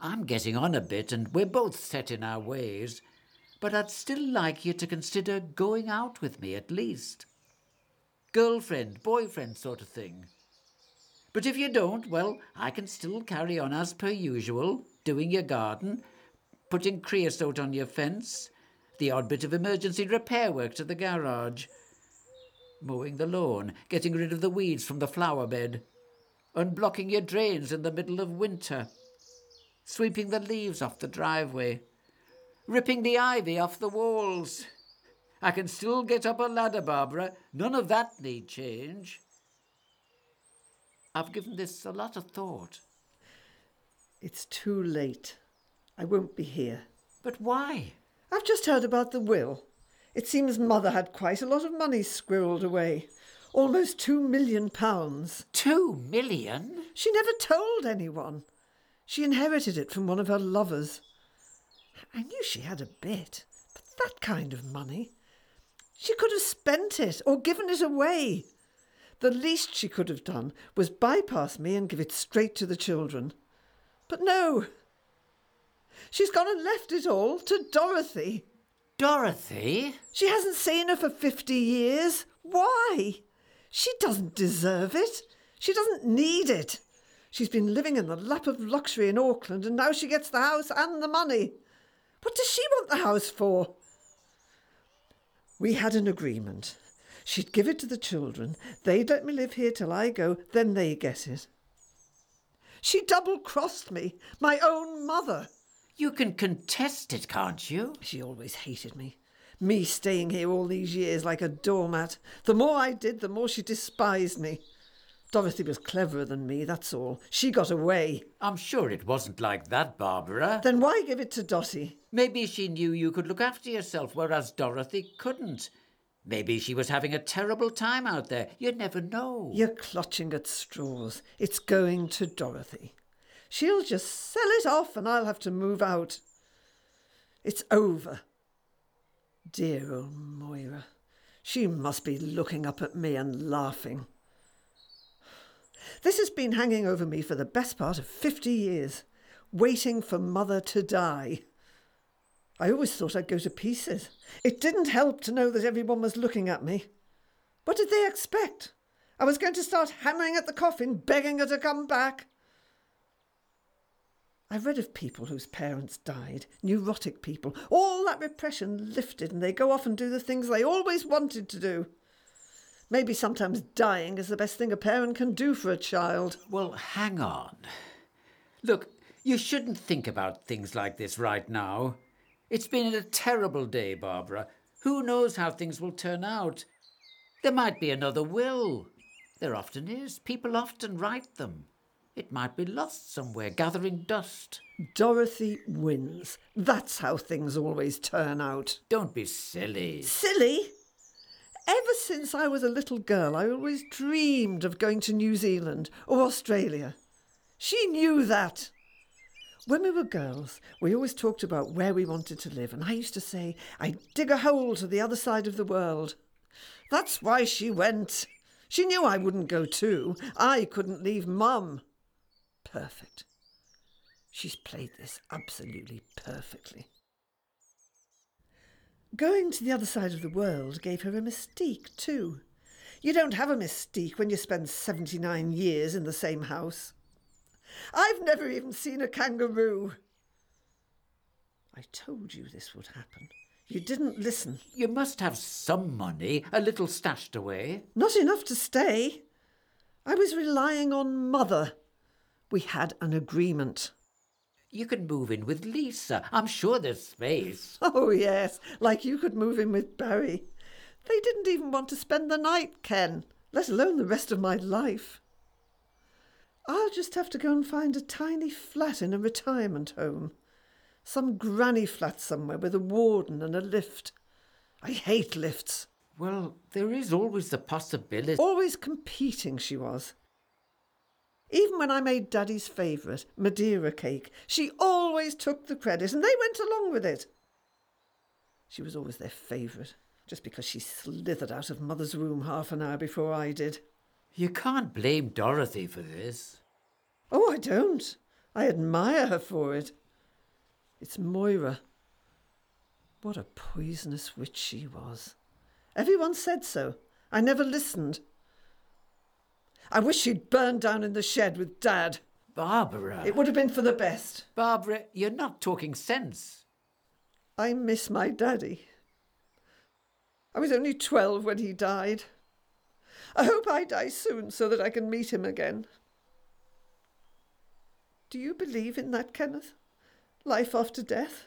I'm getting on a bit and we're both set in our ways, but I'd still like you to consider going out with me at least. Girlfriend, boyfriend sort of thing. But if you don't, well, I can still carry on as per usual, doing your garden, putting creosote on your fence, the odd bit of emergency repair work to the garage, mowing the lawn, getting rid of the weeds from the flower bed, unblocking your drains in the middle of winter, sweeping the leaves off the driveway, ripping the ivy off the walls. I can still get up a ladder, Barbara. None of that need change. I've given this a lot of thought. It's too late. I won't be here. But why? I've just heard about the will. It seems Mother had quite a lot of money squirreled away. Almost two million pounds. Two million? She never told anyone. She inherited it from one of her lovers. I knew she had a bit, but that kind of money. She could have spent it or given it away. The least she could have done was bypass me and give it straight to the children. But no. She's gone and left it all to Dorothy. Dorothy? She hasn't seen her for 50 years. Why? She doesn't deserve it. She doesn't need it. She's been living in the lap of luxury in Auckland and now she gets the house and the money. What does she want the house for? We had an agreement. She'd give it to the children. They'd let me live here till I go, then they get it. She double crossed me, my own mother. You can contest it, can't you? She always hated me. Me staying here all these years like a doormat. The more I did, the more she despised me. Dorothy was cleverer than me, that's all. She got away. I'm sure it wasn't like that, Barbara. Then why give it to Dotty? Maybe she knew you could look after yourself, whereas Dorothy couldn't. Maybe she was having a terrible time out there. You never know. You're clutching at straws. It's going to Dorothy. She'll just sell it off and I'll have to move out. It's over. Dear old Moira. She must be looking up at me and laughing. This has been hanging over me for the best part of fifty years, waiting for Mother to die. I always thought I'd go to pieces. It didn't help to know that everyone was looking at me. What did they expect? I was going to start hammering at the coffin, begging her to come back. I've read of people whose parents died, neurotic people. All that repression lifted, and they go off and do the things they always wanted to do. Maybe sometimes dying is the best thing a parent can do for a child. Well, hang on. Look, you shouldn't think about things like this right now. It's been a terrible day, Barbara. Who knows how things will turn out? There might be another will. There often is. People often write them. It might be lost somewhere, gathering dust. Dorothy wins. That's how things always turn out. Don't be silly. Silly? Ever since I was a little girl, I always dreamed of going to New Zealand or Australia. She knew that. When we were girls, we always talked about where we wanted to live, and I used to say, I'd dig a hole to the other side of the world. That's why she went. She knew I wouldn't go too. I couldn't leave Mum. Perfect. She's played this absolutely perfectly. Going to the other side of the world gave her a mystique, too. You don't have a mystique when you spend 79 years in the same house. I've never even seen a kangaroo. I told you this would happen. You didn't listen. You must have some money, a little stashed away. Not enough to stay. I was relying on Mother. We had an agreement. You can move in with Lisa. I'm sure there's space. Oh, yes, like you could move in with Barry. They didn't even want to spend the night, Ken, let alone the rest of my life. I'll just have to go and find a tiny flat in a retirement home. Some granny flat somewhere with a warden and a lift. I hate lifts. Well, there is always the possibility. Always competing, she was. Even when I made Daddy's favourite, Madeira cake, she always took the credit and they went along with it. She was always their favourite, just because she slithered out of Mother's room half an hour before I did. You can't blame Dorothy for this. Oh, I don't. I admire her for it. It's Moira. What a poisonous witch she was. Everyone said so. I never listened. I wish she'd burned down in the shed with Dad. Barbara. It would have been for the best. Barbara, you're not talking sense. I miss my daddy. I was only 12 when he died. I hope I die soon so that I can meet him again. Do you believe in that, Kenneth? Life after death?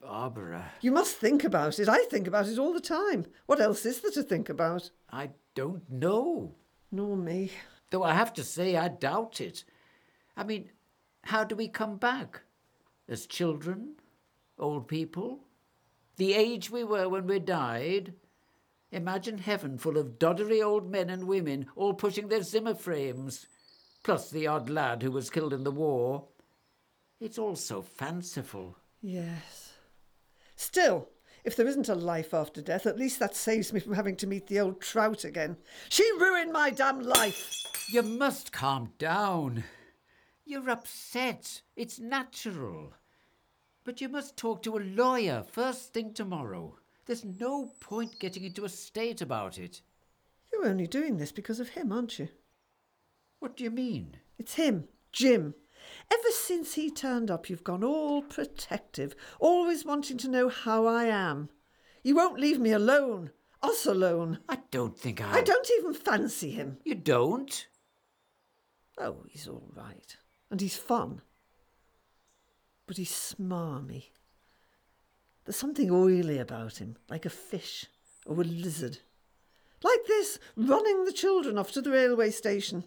Barbara. You must think about it. I think about it all the time. What else is there to think about? I don't know. Nor me. Though I have to say, I doubt it. I mean, how do we come back? As children? Old people? The age we were when we died? Imagine heaven full of doddery old men and women all pushing their Zimmer frames, plus the odd lad who was killed in the war. It's all so fanciful. Yes. Still, if there isn't a life after death, at least that saves me from having to meet the old trout again. She ruined my damn life. You must calm down. You're upset. It's natural. But you must talk to a lawyer first thing tomorrow. There's no point getting into a state about it. You're only doing this because of him, aren't you? What do you mean? It's him, Jim. Ever since he turned up, you've gone all protective, always wanting to know how I am. You won't leave me alone, us alone. I don't think I. I don't even fancy him. You don't? Oh, he's all right. And he's fun. But he's smarmy. There's something oily about him, like a fish or a lizard. Like this, running the children off to the railway station.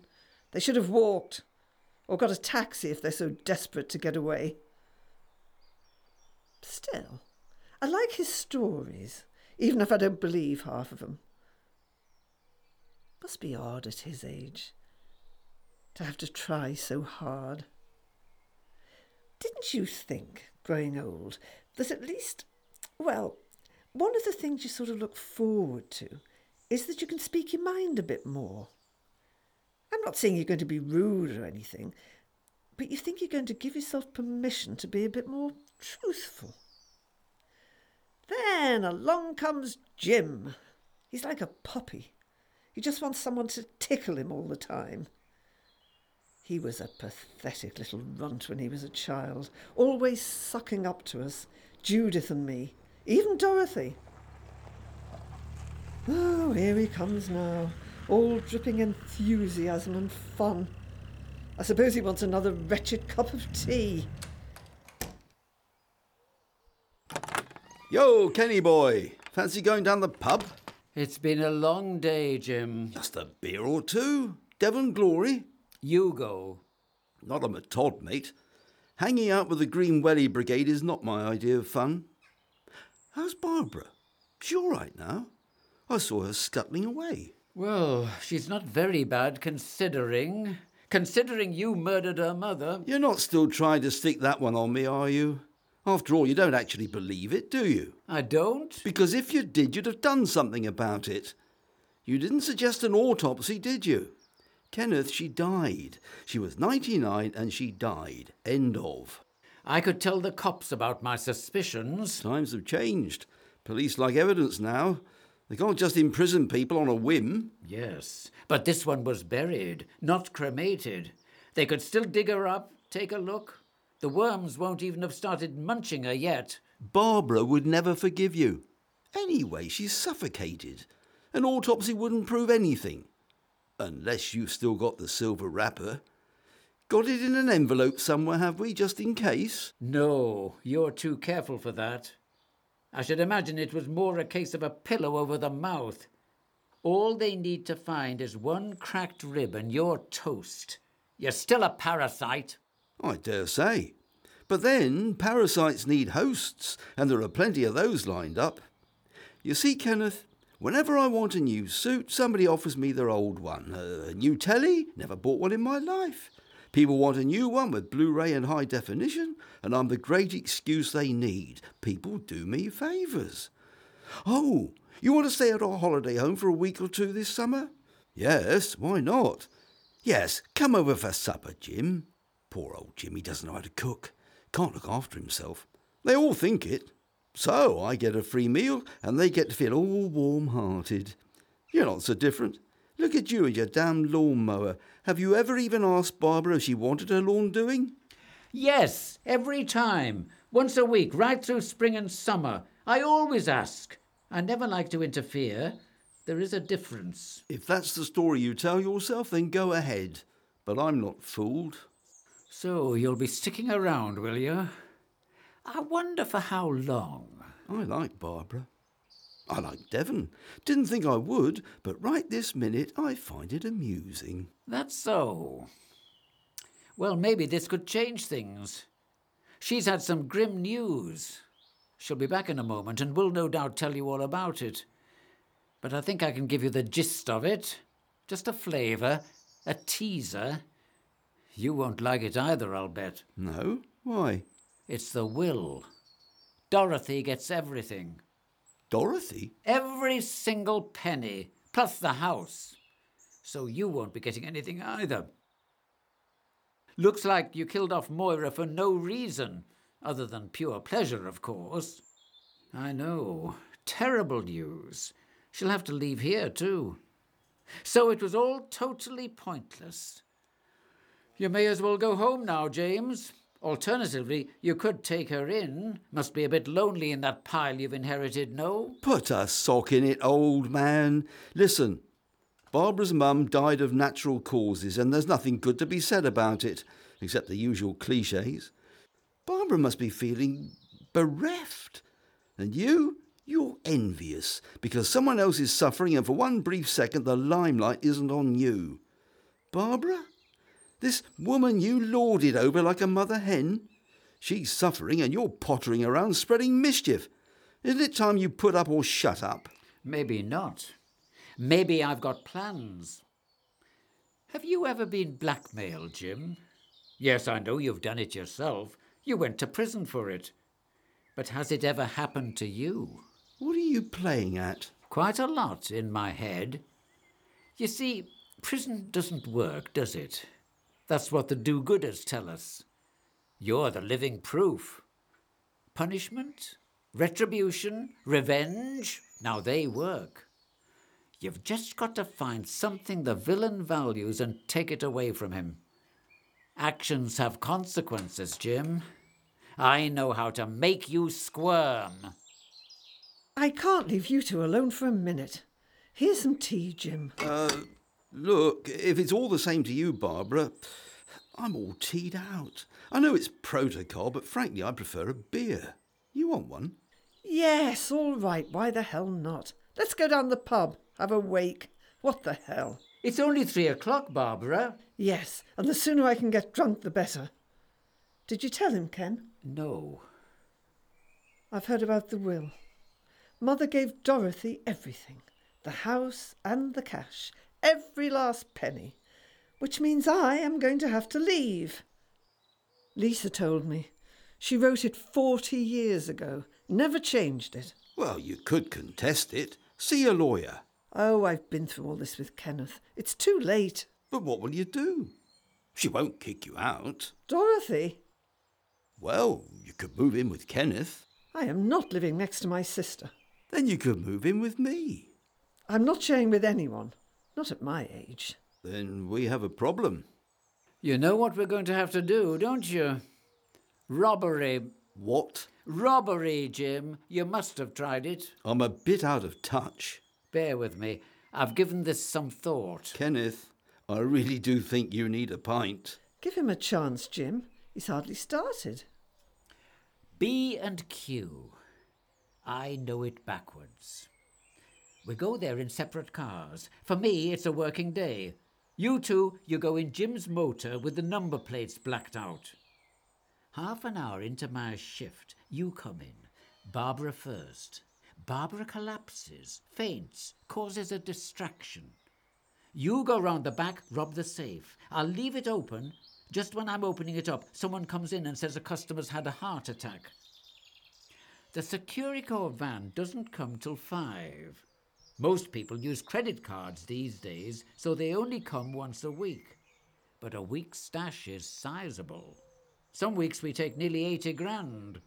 They should have walked, or got a taxi if they're so desperate to get away. Still, I like his stories, even if I don't believe half of them. Must be odd at his age to have to try so hard. Didn't you think, growing old, that at least, well, one of the things you sort of look forward to is that you can speak your mind a bit more? I'm not saying you're going to be rude or anything, but you think you're going to give yourself permission to be a bit more truthful. Then along comes Jim. He's like a puppy. He just wants someone to tickle him all the time. He was a pathetic little runt when he was a child, always sucking up to us, Judith and me, even Dorothy. Oh, here he comes now, all dripping enthusiasm and fun. I suppose he wants another wretched cup of tea. Yo, Kenny boy, fancy going down the pub? It's been a long day, Jim. Just a beer or two? Devon Glory? You go. Not I'm a Todd, mate. Hanging out with the Green Welly Brigade is not my idea of fun. How's Barbara? She all right now? I saw her scuttling away. Well, she's not very bad considering. Considering you murdered her mother. You're not still trying to stick that one on me, are you? After all, you don't actually believe it, do you? I don't. Because if you did, you'd have done something about it. You didn't suggest an autopsy, did you? Kenneth, she died. She was 99 and she died. End of. I could tell the cops about my suspicions. Times have changed. Police like evidence now. They can't just imprison people on a whim. Yes, but this one was buried, not cremated. They could still dig her up, take a look. The worms won't even have started munching her yet. Barbara would never forgive you. Anyway, she's suffocated. An autopsy wouldn't prove anything. Unless you've still got the silver wrapper. Got it in an envelope somewhere, have we, just in case? No, you're too careful for that. I should imagine it was more a case of a pillow over the mouth. All they need to find is one cracked rib and you're toast. You're still a parasite. I dare say. But then, parasites need hosts, and there are plenty of those lined up. You see, Kenneth, whenever I want a new suit, somebody offers me their old one. A new telly? Never bought one in my life. People want a new one with Blu ray and high definition, and I'm the great excuse they need. People do me favours. Oh, you want to stay at our holiday home for a week or two this summer? Yes, why not? Yes, come over for supper, Jim. Poor old Jimmy doesn't know how to cook. Can't look after himself. They all think it. So I get a free meal, and they get to feel all warm hearted. You're not so different. Look at you and your damn lawnmower. Have you ever even asked Barbara if she wanted her lawn doing? Yes, every time. Once a week, right through spring and summer. I always ask. I never like to interfere. There is a difference. If that's the story you tell yourself, then go ahead. But I'm not fooled. So you'll be sticking around, will you? I wonder for how long. I like Barbara. I like Devon. Didn't think I would, but right this minute I find it amusing. That's so. Well, maybe this could change things. She's had some grim news. She'll be back in a moment and will no doubt tell you all about it. But I think I can give you the gist of it. Just a flavour, a teaser. You won't like it either, I'll bet. No? Why? It's the will. Dorothy gets everything. Dorothy? Every single penny, plus the house. So you won't be getting anything either. Looks like you killed off Moira for no reason, other than pure pleasure, of course. I know. Terrible news. She'll have to leave here, too. So it was all totally pointless. You may as well go home now, James. Alternatively, you could take her in. Must be a bit lonely in that pile you've inherited, no? Put a sock in it, old man. Listen, Barbara's mum died of natural causes, and there's nothing good to be said about it, except the usual cliches. Barbara must be feeling bereft. And you? You're envious because someone else is suffering, and for one brief second, the limelight isn't on you. Barbara? This woman you lorded over like a mother hen? She's suffering, and you're pottering around spreading mischief. Isn't it time you put up or shut up? Maybe not. Maybe I've got plans. Have you ever been blackmailed, Jim? Yes, I know you've done it yourself. You went to prison for it. But has it ever happened to you? What are you playing at? Quite a lot in my head. You see, prison doesn't work, does it? That's what the do gooders tell us. You're the living proof. Punishment, retribution, revenge, now they work. You've just got to find something the villain values and take it away from him. Actions have consequences, Jim. I know how to make you squirm. I can't leave you two alone for a minute. Here's some tea, Jim. Uh, look, if it's all the same to you, Barbara, I'm all teed out. I know it's protocol, but frankly, I prefer a beer. You want one? Yes, all right. Why the hell not? Let's go down the pub, have a wake. What the hell? It's only three o'clock, Barbara. Yes, and the sooner I can get drunk, the better. Did you tell him, Ken? No. I've heard about the will. Mother gave Dorothy everything the house and the cash, every last penny, which means I am going to have to leave. Lisa told me. She wrote it forty years ago, never changed it. Well, you could contest it. See a lawyer. Oh, I've been through all this with Kenneth. It's too late. But what will you do? She won't kick you out. Dorothy, Well, you could move in with Kenneth. I am not living next to my sister. Then you could move in with me. I'm not sharing with anyone. Not at my age. Then we have a problem. You know what we're going to have to do, don't you? Robbery. What? Robbery, Jim. You must have tried it. I'm a bit out of touch. Bear with me. I've given this some thought. Kenneth, I really do think you need a pint. Give him a chance, Jim. He's hardly started. B and Q. I know it backwards. We go there in separate cars. For me, it's a working day. You two, you go in Jim's motor with the number plates blacked out. Half an hour into my shift, you come in. Barbara first. Barbara collapses, faints, causes a distraction. You go round the back, rob the safe. I'll leave it open. Just when I'm opening it up, someone comes in and says a customer's had a heart attack. The Securicor van doesn't come till five. Most people use credit cards these days, so they only come once a week. But a week's stash is sizable. Some weeks we take nearly 80 grand.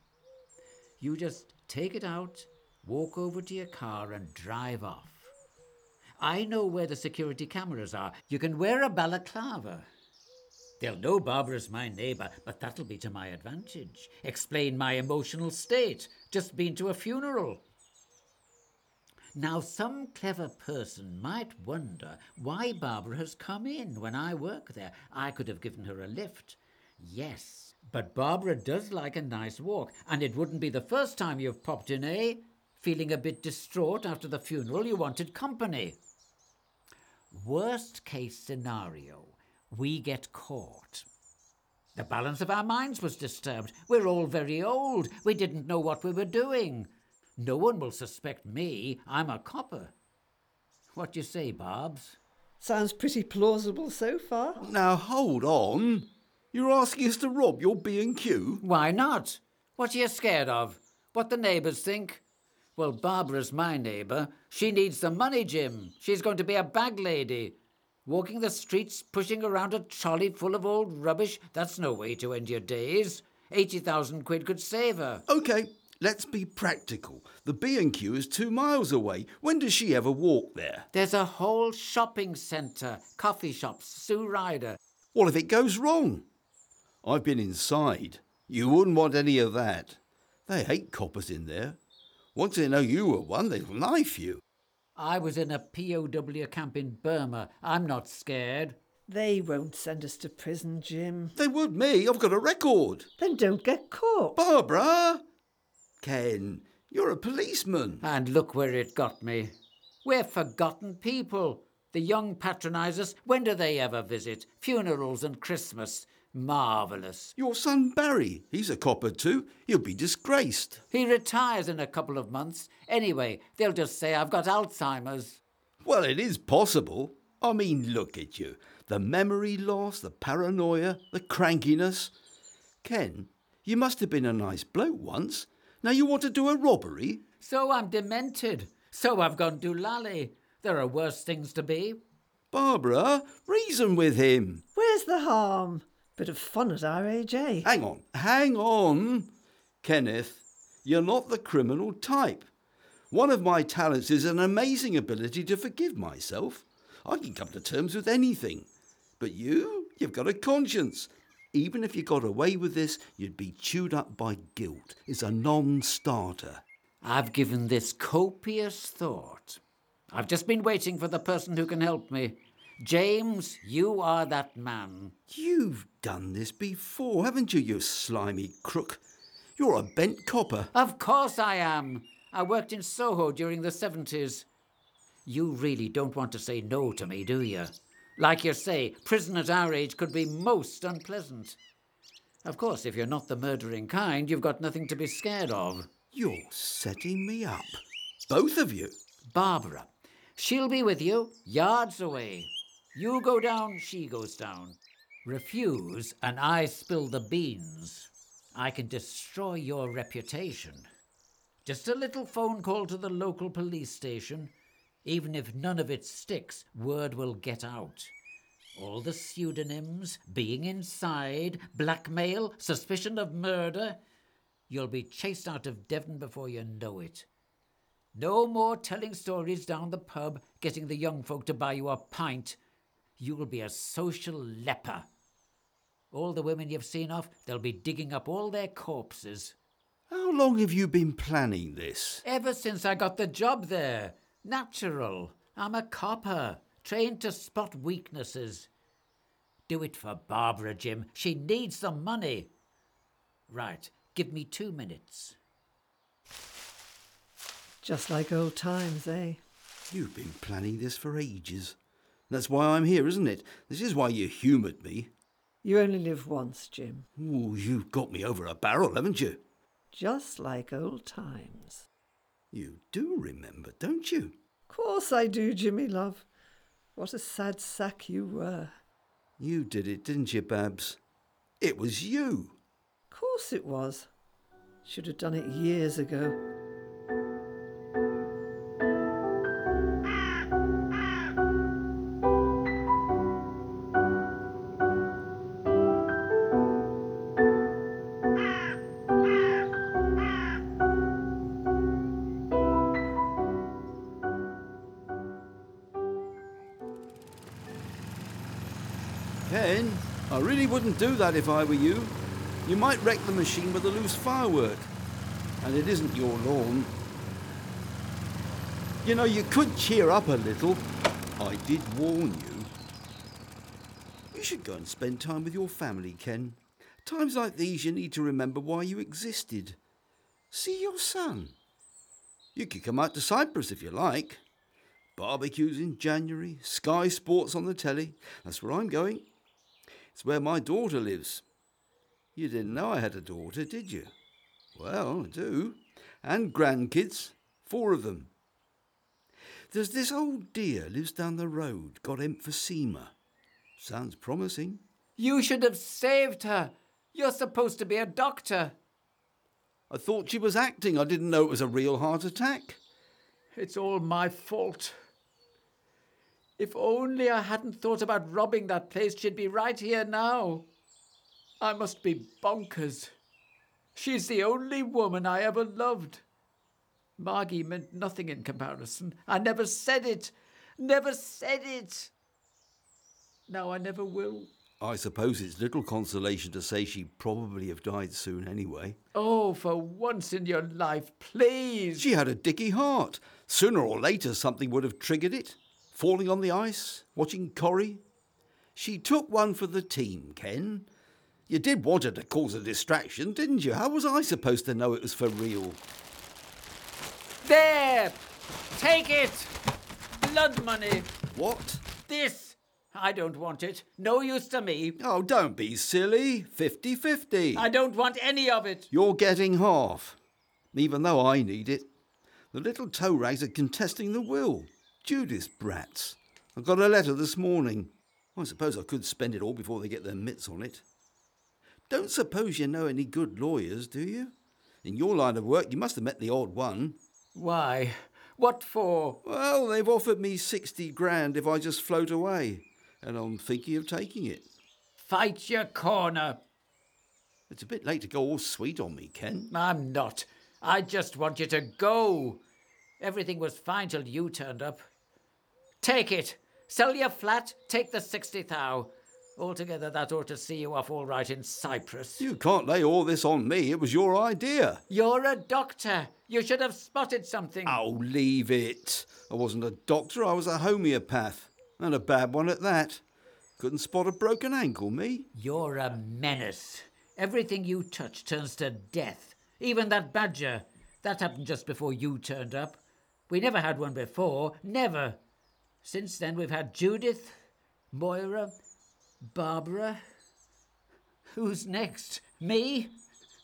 You just take it out, walk over to your car, and drive off. I know where the security cameras are. You can wear a balaclava. They'll know Barbara's my neighbour, but that'll be to my advantage. Explain my emotional state. Just been to a funeral. Now, some clever person might wonder why Barbara has come in when I work there. I could have given her a lift. Yes, but Barbara does like a nice walk, and it wouldn't be the first time you've popped in, eh? Feeling a bit distraught after the funeral, you wanted company. Worst case scenario, we get caught. The balance of our minds was disturbed. We're all very old. We didn't know what we were doing. No one will suspect me. I'm a copper. What do you say, Barbs? Sounds pretty plausible so far. Now hold on. You're asking us to rob your B&Q? Why not? What are you scared of? What the neighbours think? Well, Barbara's my neighbour. She needs the money, Jim. She's going to be a bag lady. Walking the streets, pushing around a trolley full of old rubbish, that's no way to end your days. 80,000 quid could save her. OK, let's be practical. The B&Q is two miles away. When does she ever walk there? There's a whole shopping centre, coffee shops, Sue Ryder. What if it goes wrong? I've been inside. You wouldn't want any of that. They hate coppers in there. Once they know you were one, they'll knife you. I was in a POW camp in Burma. I'm not scared. They won't send us to prison, Jim. They would me. I've got a record. Then don't get caught. Barbara! Ken, you're a policeman. And look where it got me. We're forgotten people. The young patronise us. When do they ever visit? Funerals and Christmas. Marvellous. Your son Barry, he's a copper too. He'll be disgraced. He retires in a couple of months. Anyway, they'll just say I've got Alzheimer's. Well, it is possible. I mean, look at you. The memory loss, the paranoia, the crankiness. Ken, you must have been a nice bloke once. Now you want to do a robbery? So I'm demented. So I've gone doolally. There are worse things to be. Barbara, reason with him. Where's the harm? Bit of fun at our age, eh? Hang on, hang on. Kenneth, you're not the criminal type. One of my talents is an amazing ability to forgive myself. I can come to terms with anything. But you, you've got a conscience. Even if you got away with this, you'd be chewed up by guilt. It's a non starter. I've given this copious thought. I've just been waiting for the person who can help me. James, you are that man. You've done this before, haven't you, you slimy crook? You're a bent copper. Of course I am. I worked in Soho during the 70s. You really don't want to say no to me, do you? Like you say, prison at our age could be most unpleasant. Of course, if you're not the murdering kind, you've got nothing to be scared of. You're setting me up. Both of you. Barbara. She'll be with you, yards away. You go down, she goes down. Refuse, and I spill the beans. I can destroy your reputation. Just a little phone call to the local police station. Even if none of it sticks, word will get out. All the pseudonyms, being inside, blackmail, suspicion of murder. You'll be chased out of Devon before you know it. No more telling stories down the pub, getting the young folk to buy you a pint. You'll be a social leper. All the women you've seen off, they'll be digging up all their corpses. How long have you been planning this? Ever since I got the job there. Natural. I'm a copper, trained to spot weaknesses. Do it for Barbara, Jim. She needs the money. Right, give me two minutes. Just like old times, eh? You've been planning this for ages. That's why I'm here, isn't it? This is why you humoured me. You only live once, Jim. Ooh, you've got me over a barrel, haven't you? Just like old times. You do remember, don't you? Of Course I do, Jimmy love. What a sad sack you were. You did it, didn't you, Babs? It was you. Of Course it was. Should have done it years ago. Wouldn't do that if I were you. You might wreck the machine with a loose firework. And it isn't your lawn. You know, you could cheer up a little. I did warn you. You should go and spend time with your family, Ken. Times like these, you need to remember why you existed. See your son. You could come out to Cyprus if you like. Barbecues in January, Sky Sports on the telly. That's where I'm going. It's where my daughter lives. You didn't know I had a daughter, did you? Well, I do. And grandkids. Four of them. There's this old dear lives down the road, got emphysema. Sounds promising. You should have saved her. You're supposed to be a doctor. I thought she was acting. I didn't know it was a real heart attack. It's all my fault. If only I hadn't thought about robbing that place, she'd be right here now. I must be bonkers. She's the only woman I ever loved. Margie meant nothing in comparison. I never said it. Never said it. Now I never will. I suppose it's little consolation to say she'd probably have died soon anyway. Oh, for once in your life, please. She had a dicky heart. Sooner or later, something would have triggered it. Falling on the ice, watching Corrie. She took one for the team, Ken. You did want her to cause a distraction, didn't you? How was I supposed to know it was for real? There! Take it! Blood money! What? This! I don't want it. No use to me. Oh, don't be silly. 50 50. I don't want any of it. You're getting half, even though I need it. The little toe rags are contesting the will. Judith's brats. I got a letter this morning. I suppose I could spend it all before they get their mitts on it. Don't suppose you know any good lawyers, do you? In your line of work, you must have met the odd one. Why? What for? Well, they've offered me 60 grand if I just float away, and I'm thinking of taking it. Fight your corner. It's a bit late to go all sweet on me, Ken. I'm not. I just want you to go. Everything was fine till you turned up. Take it. Sell your flat, take the 60 thou. Altogether, that ought to see you off all right in Cyprus. You can't lay all this on me. It was your idea. You're a doctor. You should have spotted something. Oh, leave it. I wasn't a doctor, I was a homeopath. And a bad one at that. Couldn't spot a broken ankle, me. You're a menace. Everything you touch turns to death. Even that badger. That happened just before you turned up. We never had one before. Never. Since then, we've had Judith, Moira, Barbara. Who's next? Me?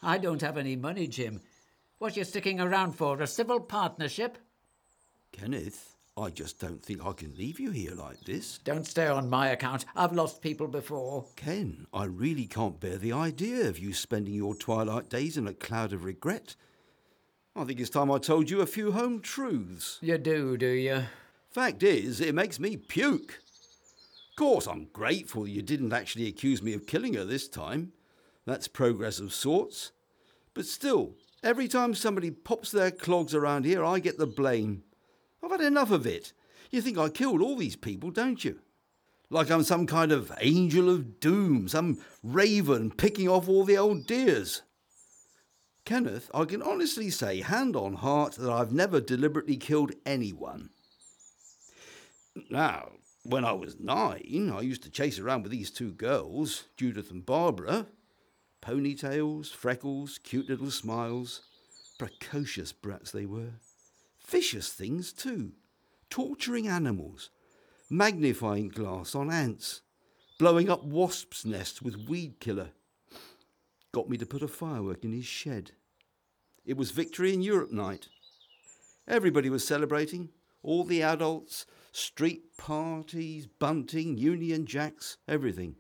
I don't have any money, Jim. What are you sticking around for? A civil partnership? Kenneth, I just don't think I can leave you here like this. Don't stay on my account. I've lost people before. Ken, I really can't bear the idea of you spending your twilight days in a cloud of regret. I think it's time I told you a few home truths. You do, do you? Fact is, it makes me puke. Of course, I'm grateful you didn't actually accuse me of killing her this time. That's progress of sorts. But still, every time somebody pops their clogs around here, I get the blame. I've had enough of it. You think I killed all these people, don't you? Like I'm some kind of angel of doom, some raven picking off all the old dears. Kenneth, I can honestly say, hand on heart, that I've never deliberately killed anyone. Now, when I was nine, I used to chase around with these two girls, Judith and Barbara. Ponytails, freckles, cute little smiles. Precocious brats they were. Vicious things, too. Torturing animals. Magnifying glass on ants. Blowing up wasps' nests with weed killer. Got me to put a firework in his shed. It was Victory in Europe night. Everybody was celebrating. All the adults, street parties, bunting, Union Jacks, everything.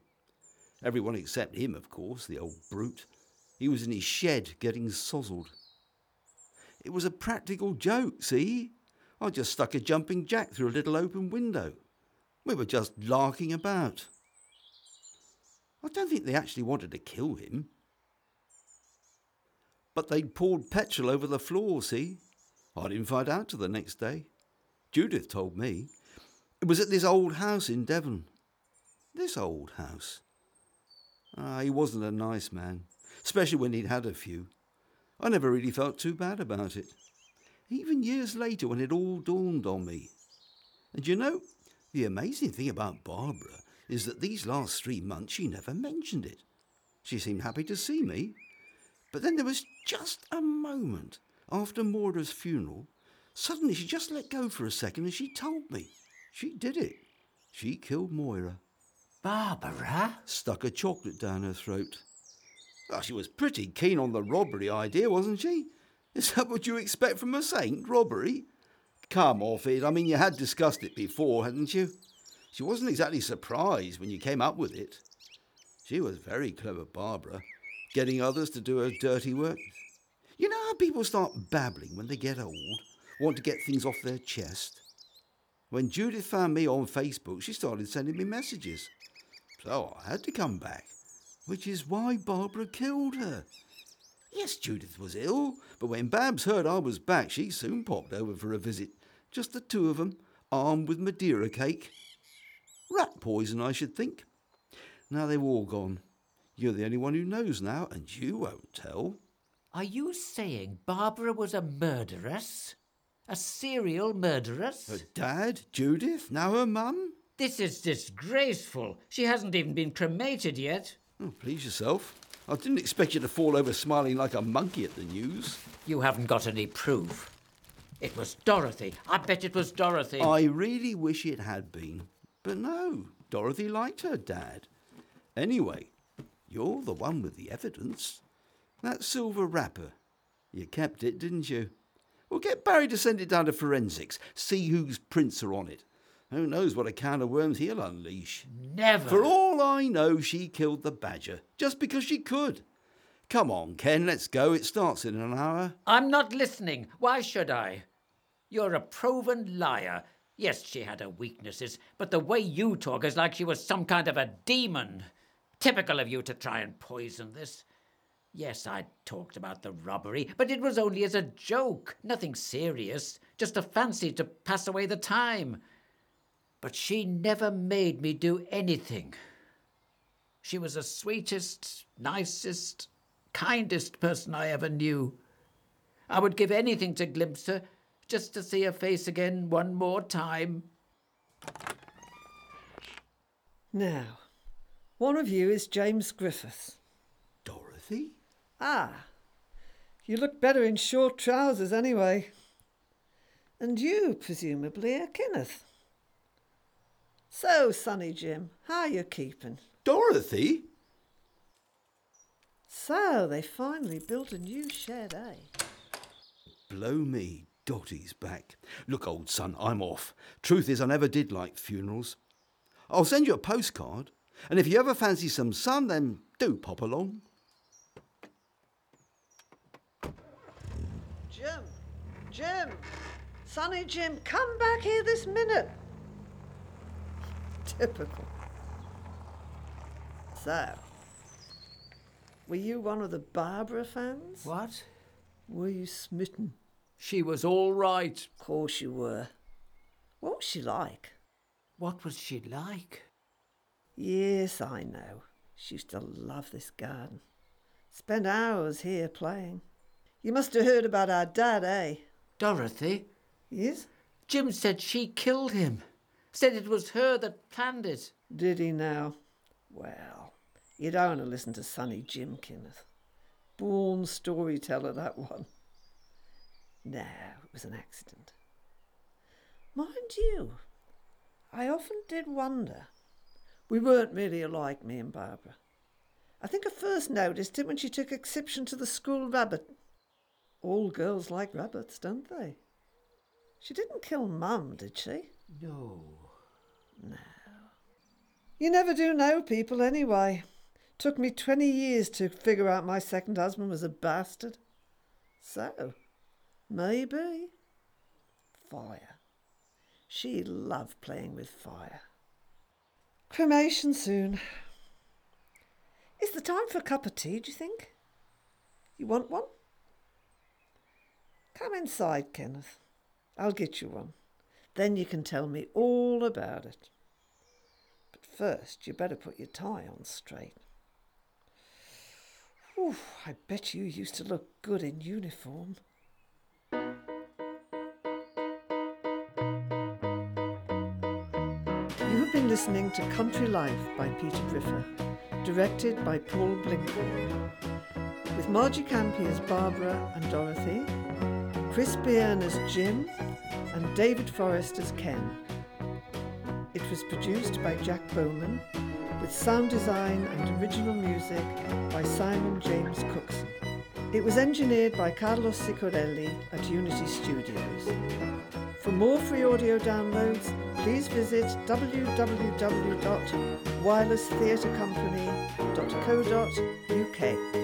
Everyone except him, of course, the old brute. He was in his shed getting sozzled. It was a practical joke, see? I just stuck a jumping jack through a little open window. We were just larking about. I don't think they actually wanted to kill him. But they'd poured petrol over the floor, see? I didn't find out till the next day. Judith told me. It was at this old house in Devon. This old house. Ah, he wasn't a nice man, especially when he'd had a few. I never really felt too bad about it. Even years later, when it all dawned on me. And you know, the amazing thing about Barbara is that these last three months she never mentioned it. She seemed happy to see me. But then there was just a moment after Moira's funeral. Suddenly she just let go for a second and she told me. She did it. She killed Moira. Barbara? Stuck a chocolate down her throat. Oh, she was pretty keen on the robbery idea, wasn't she? Is that what you expect from a saint, robbery? Come off it. I mean, you had discussed it before, hadn't you? She wasn't exactly surprised when you came up with it. She was very clever, Barbara, getting others to do her dirty work. You know how people start babbling when they get old, want to get things off their chest? When Judith found me on Facebook, she started sending me messages. So I had to come back, which is why Barbara killed her. Yes, Judith was ill, but when Babs heard I was back, she soon popped over for a visit. Just the two of them, armed with Madeira cake. Rat poison, I should think. Now they've all gone. You're the only one who knows now, and you won't tell. Are you saying Barbara was a murderess? A serial murderess? Her dad, Judith, now her mum? This is disgraceful. She hasn't even been cremated yet. Oh, please yourself. I didn't expect you to fall over smiling like a monkey at the news. You haven't got any proof. It was Dorothy. I bet it was Dorothy. I really wish it had been. But no, Dorothy liked her dad. Anyway, you're the one with the evidence. That silver wrapper. You kept it, didn't you? Well, get Barry to send it down to forensics. See whose prints are on it. Who knows what a can of worms he'll unleash. Never. For all I know, she killed the badger just because she could. Come on, Ken, let's go. It starts in an hour. I'm not listening. Why should I? You're a proven liar. Yes, she had her weaknesses, but the way you talk is like she was some kind of a demon. Typical of you to try and poison this. Yes, I talked about the robbery, but it was only as a joke, nothing serious, just a fancy to pass away the time. But she never made me do anything. She was the sweetest, nicest, kindest person I ever knew. I would give anything to glimpse her, just to see her face again one more time. Now, one of you is James Griffiths. Dorothy? Ah, you look better in short trousers anyway. And you, presumably, are Kenneth. So, Sonny Jim, how you keeping? Dorothy? So, they finally built a new shed, eh? Blow me, Dottie's back. Look, old son, I'm off. Truth is, I never did like funerals. I'll send you a postcard, and if you ever fancy some sun, then do pop along. Jim, Jim, Sonny Jim, come back here this minute. Typical. So, were you one of the Barbara fans? What? Were you smitten? She was all right. Of course you were. What was she like? What was she like? Yes, I know. She used to love this garden. Spend hours here playing. You must have heard about our dad, eh? Dorothy? Yes? Jim said she killed him. Said it was her that planned it. Did he now? Well, you don't want to listen to Sonny Jim, Kenneth. Born storyteller, that one. No, it was an accident. Mind you, I often did wonder. We weren't really alike, me and Barbara. I think I first noticed it when she took exception to the school rabbit. All girls like rabbits, don't they? She didn't kill Mum, did she? No. No. You never do know people anyway. Took me 20 years to figure out my second husband was a bastard. So, maybe. Fire. She loved playing with fire. Cremation soon. Is the time for a cup of tea, do you think? You want one? Come inside, Kenneth. I'll get you one. Then you can tell me all about it. But first, you better put your tie on straight. Ooh, I bet you used to look good in uniform. You have been listening to Country Life by Peter Briffa, directed by Paul Blinken, with Margie Campy as Barbara and Dorothy, Chris Byrne as Jim, and David Forrest as Ken. It was produced by Jack Bowman, with sound design and original music by Simon James Cookson. It was engineered by Carlos Sicorelli at Unity Studios. For more free audio downloads, please visit www.wirelesstheatrecompany.co.uk.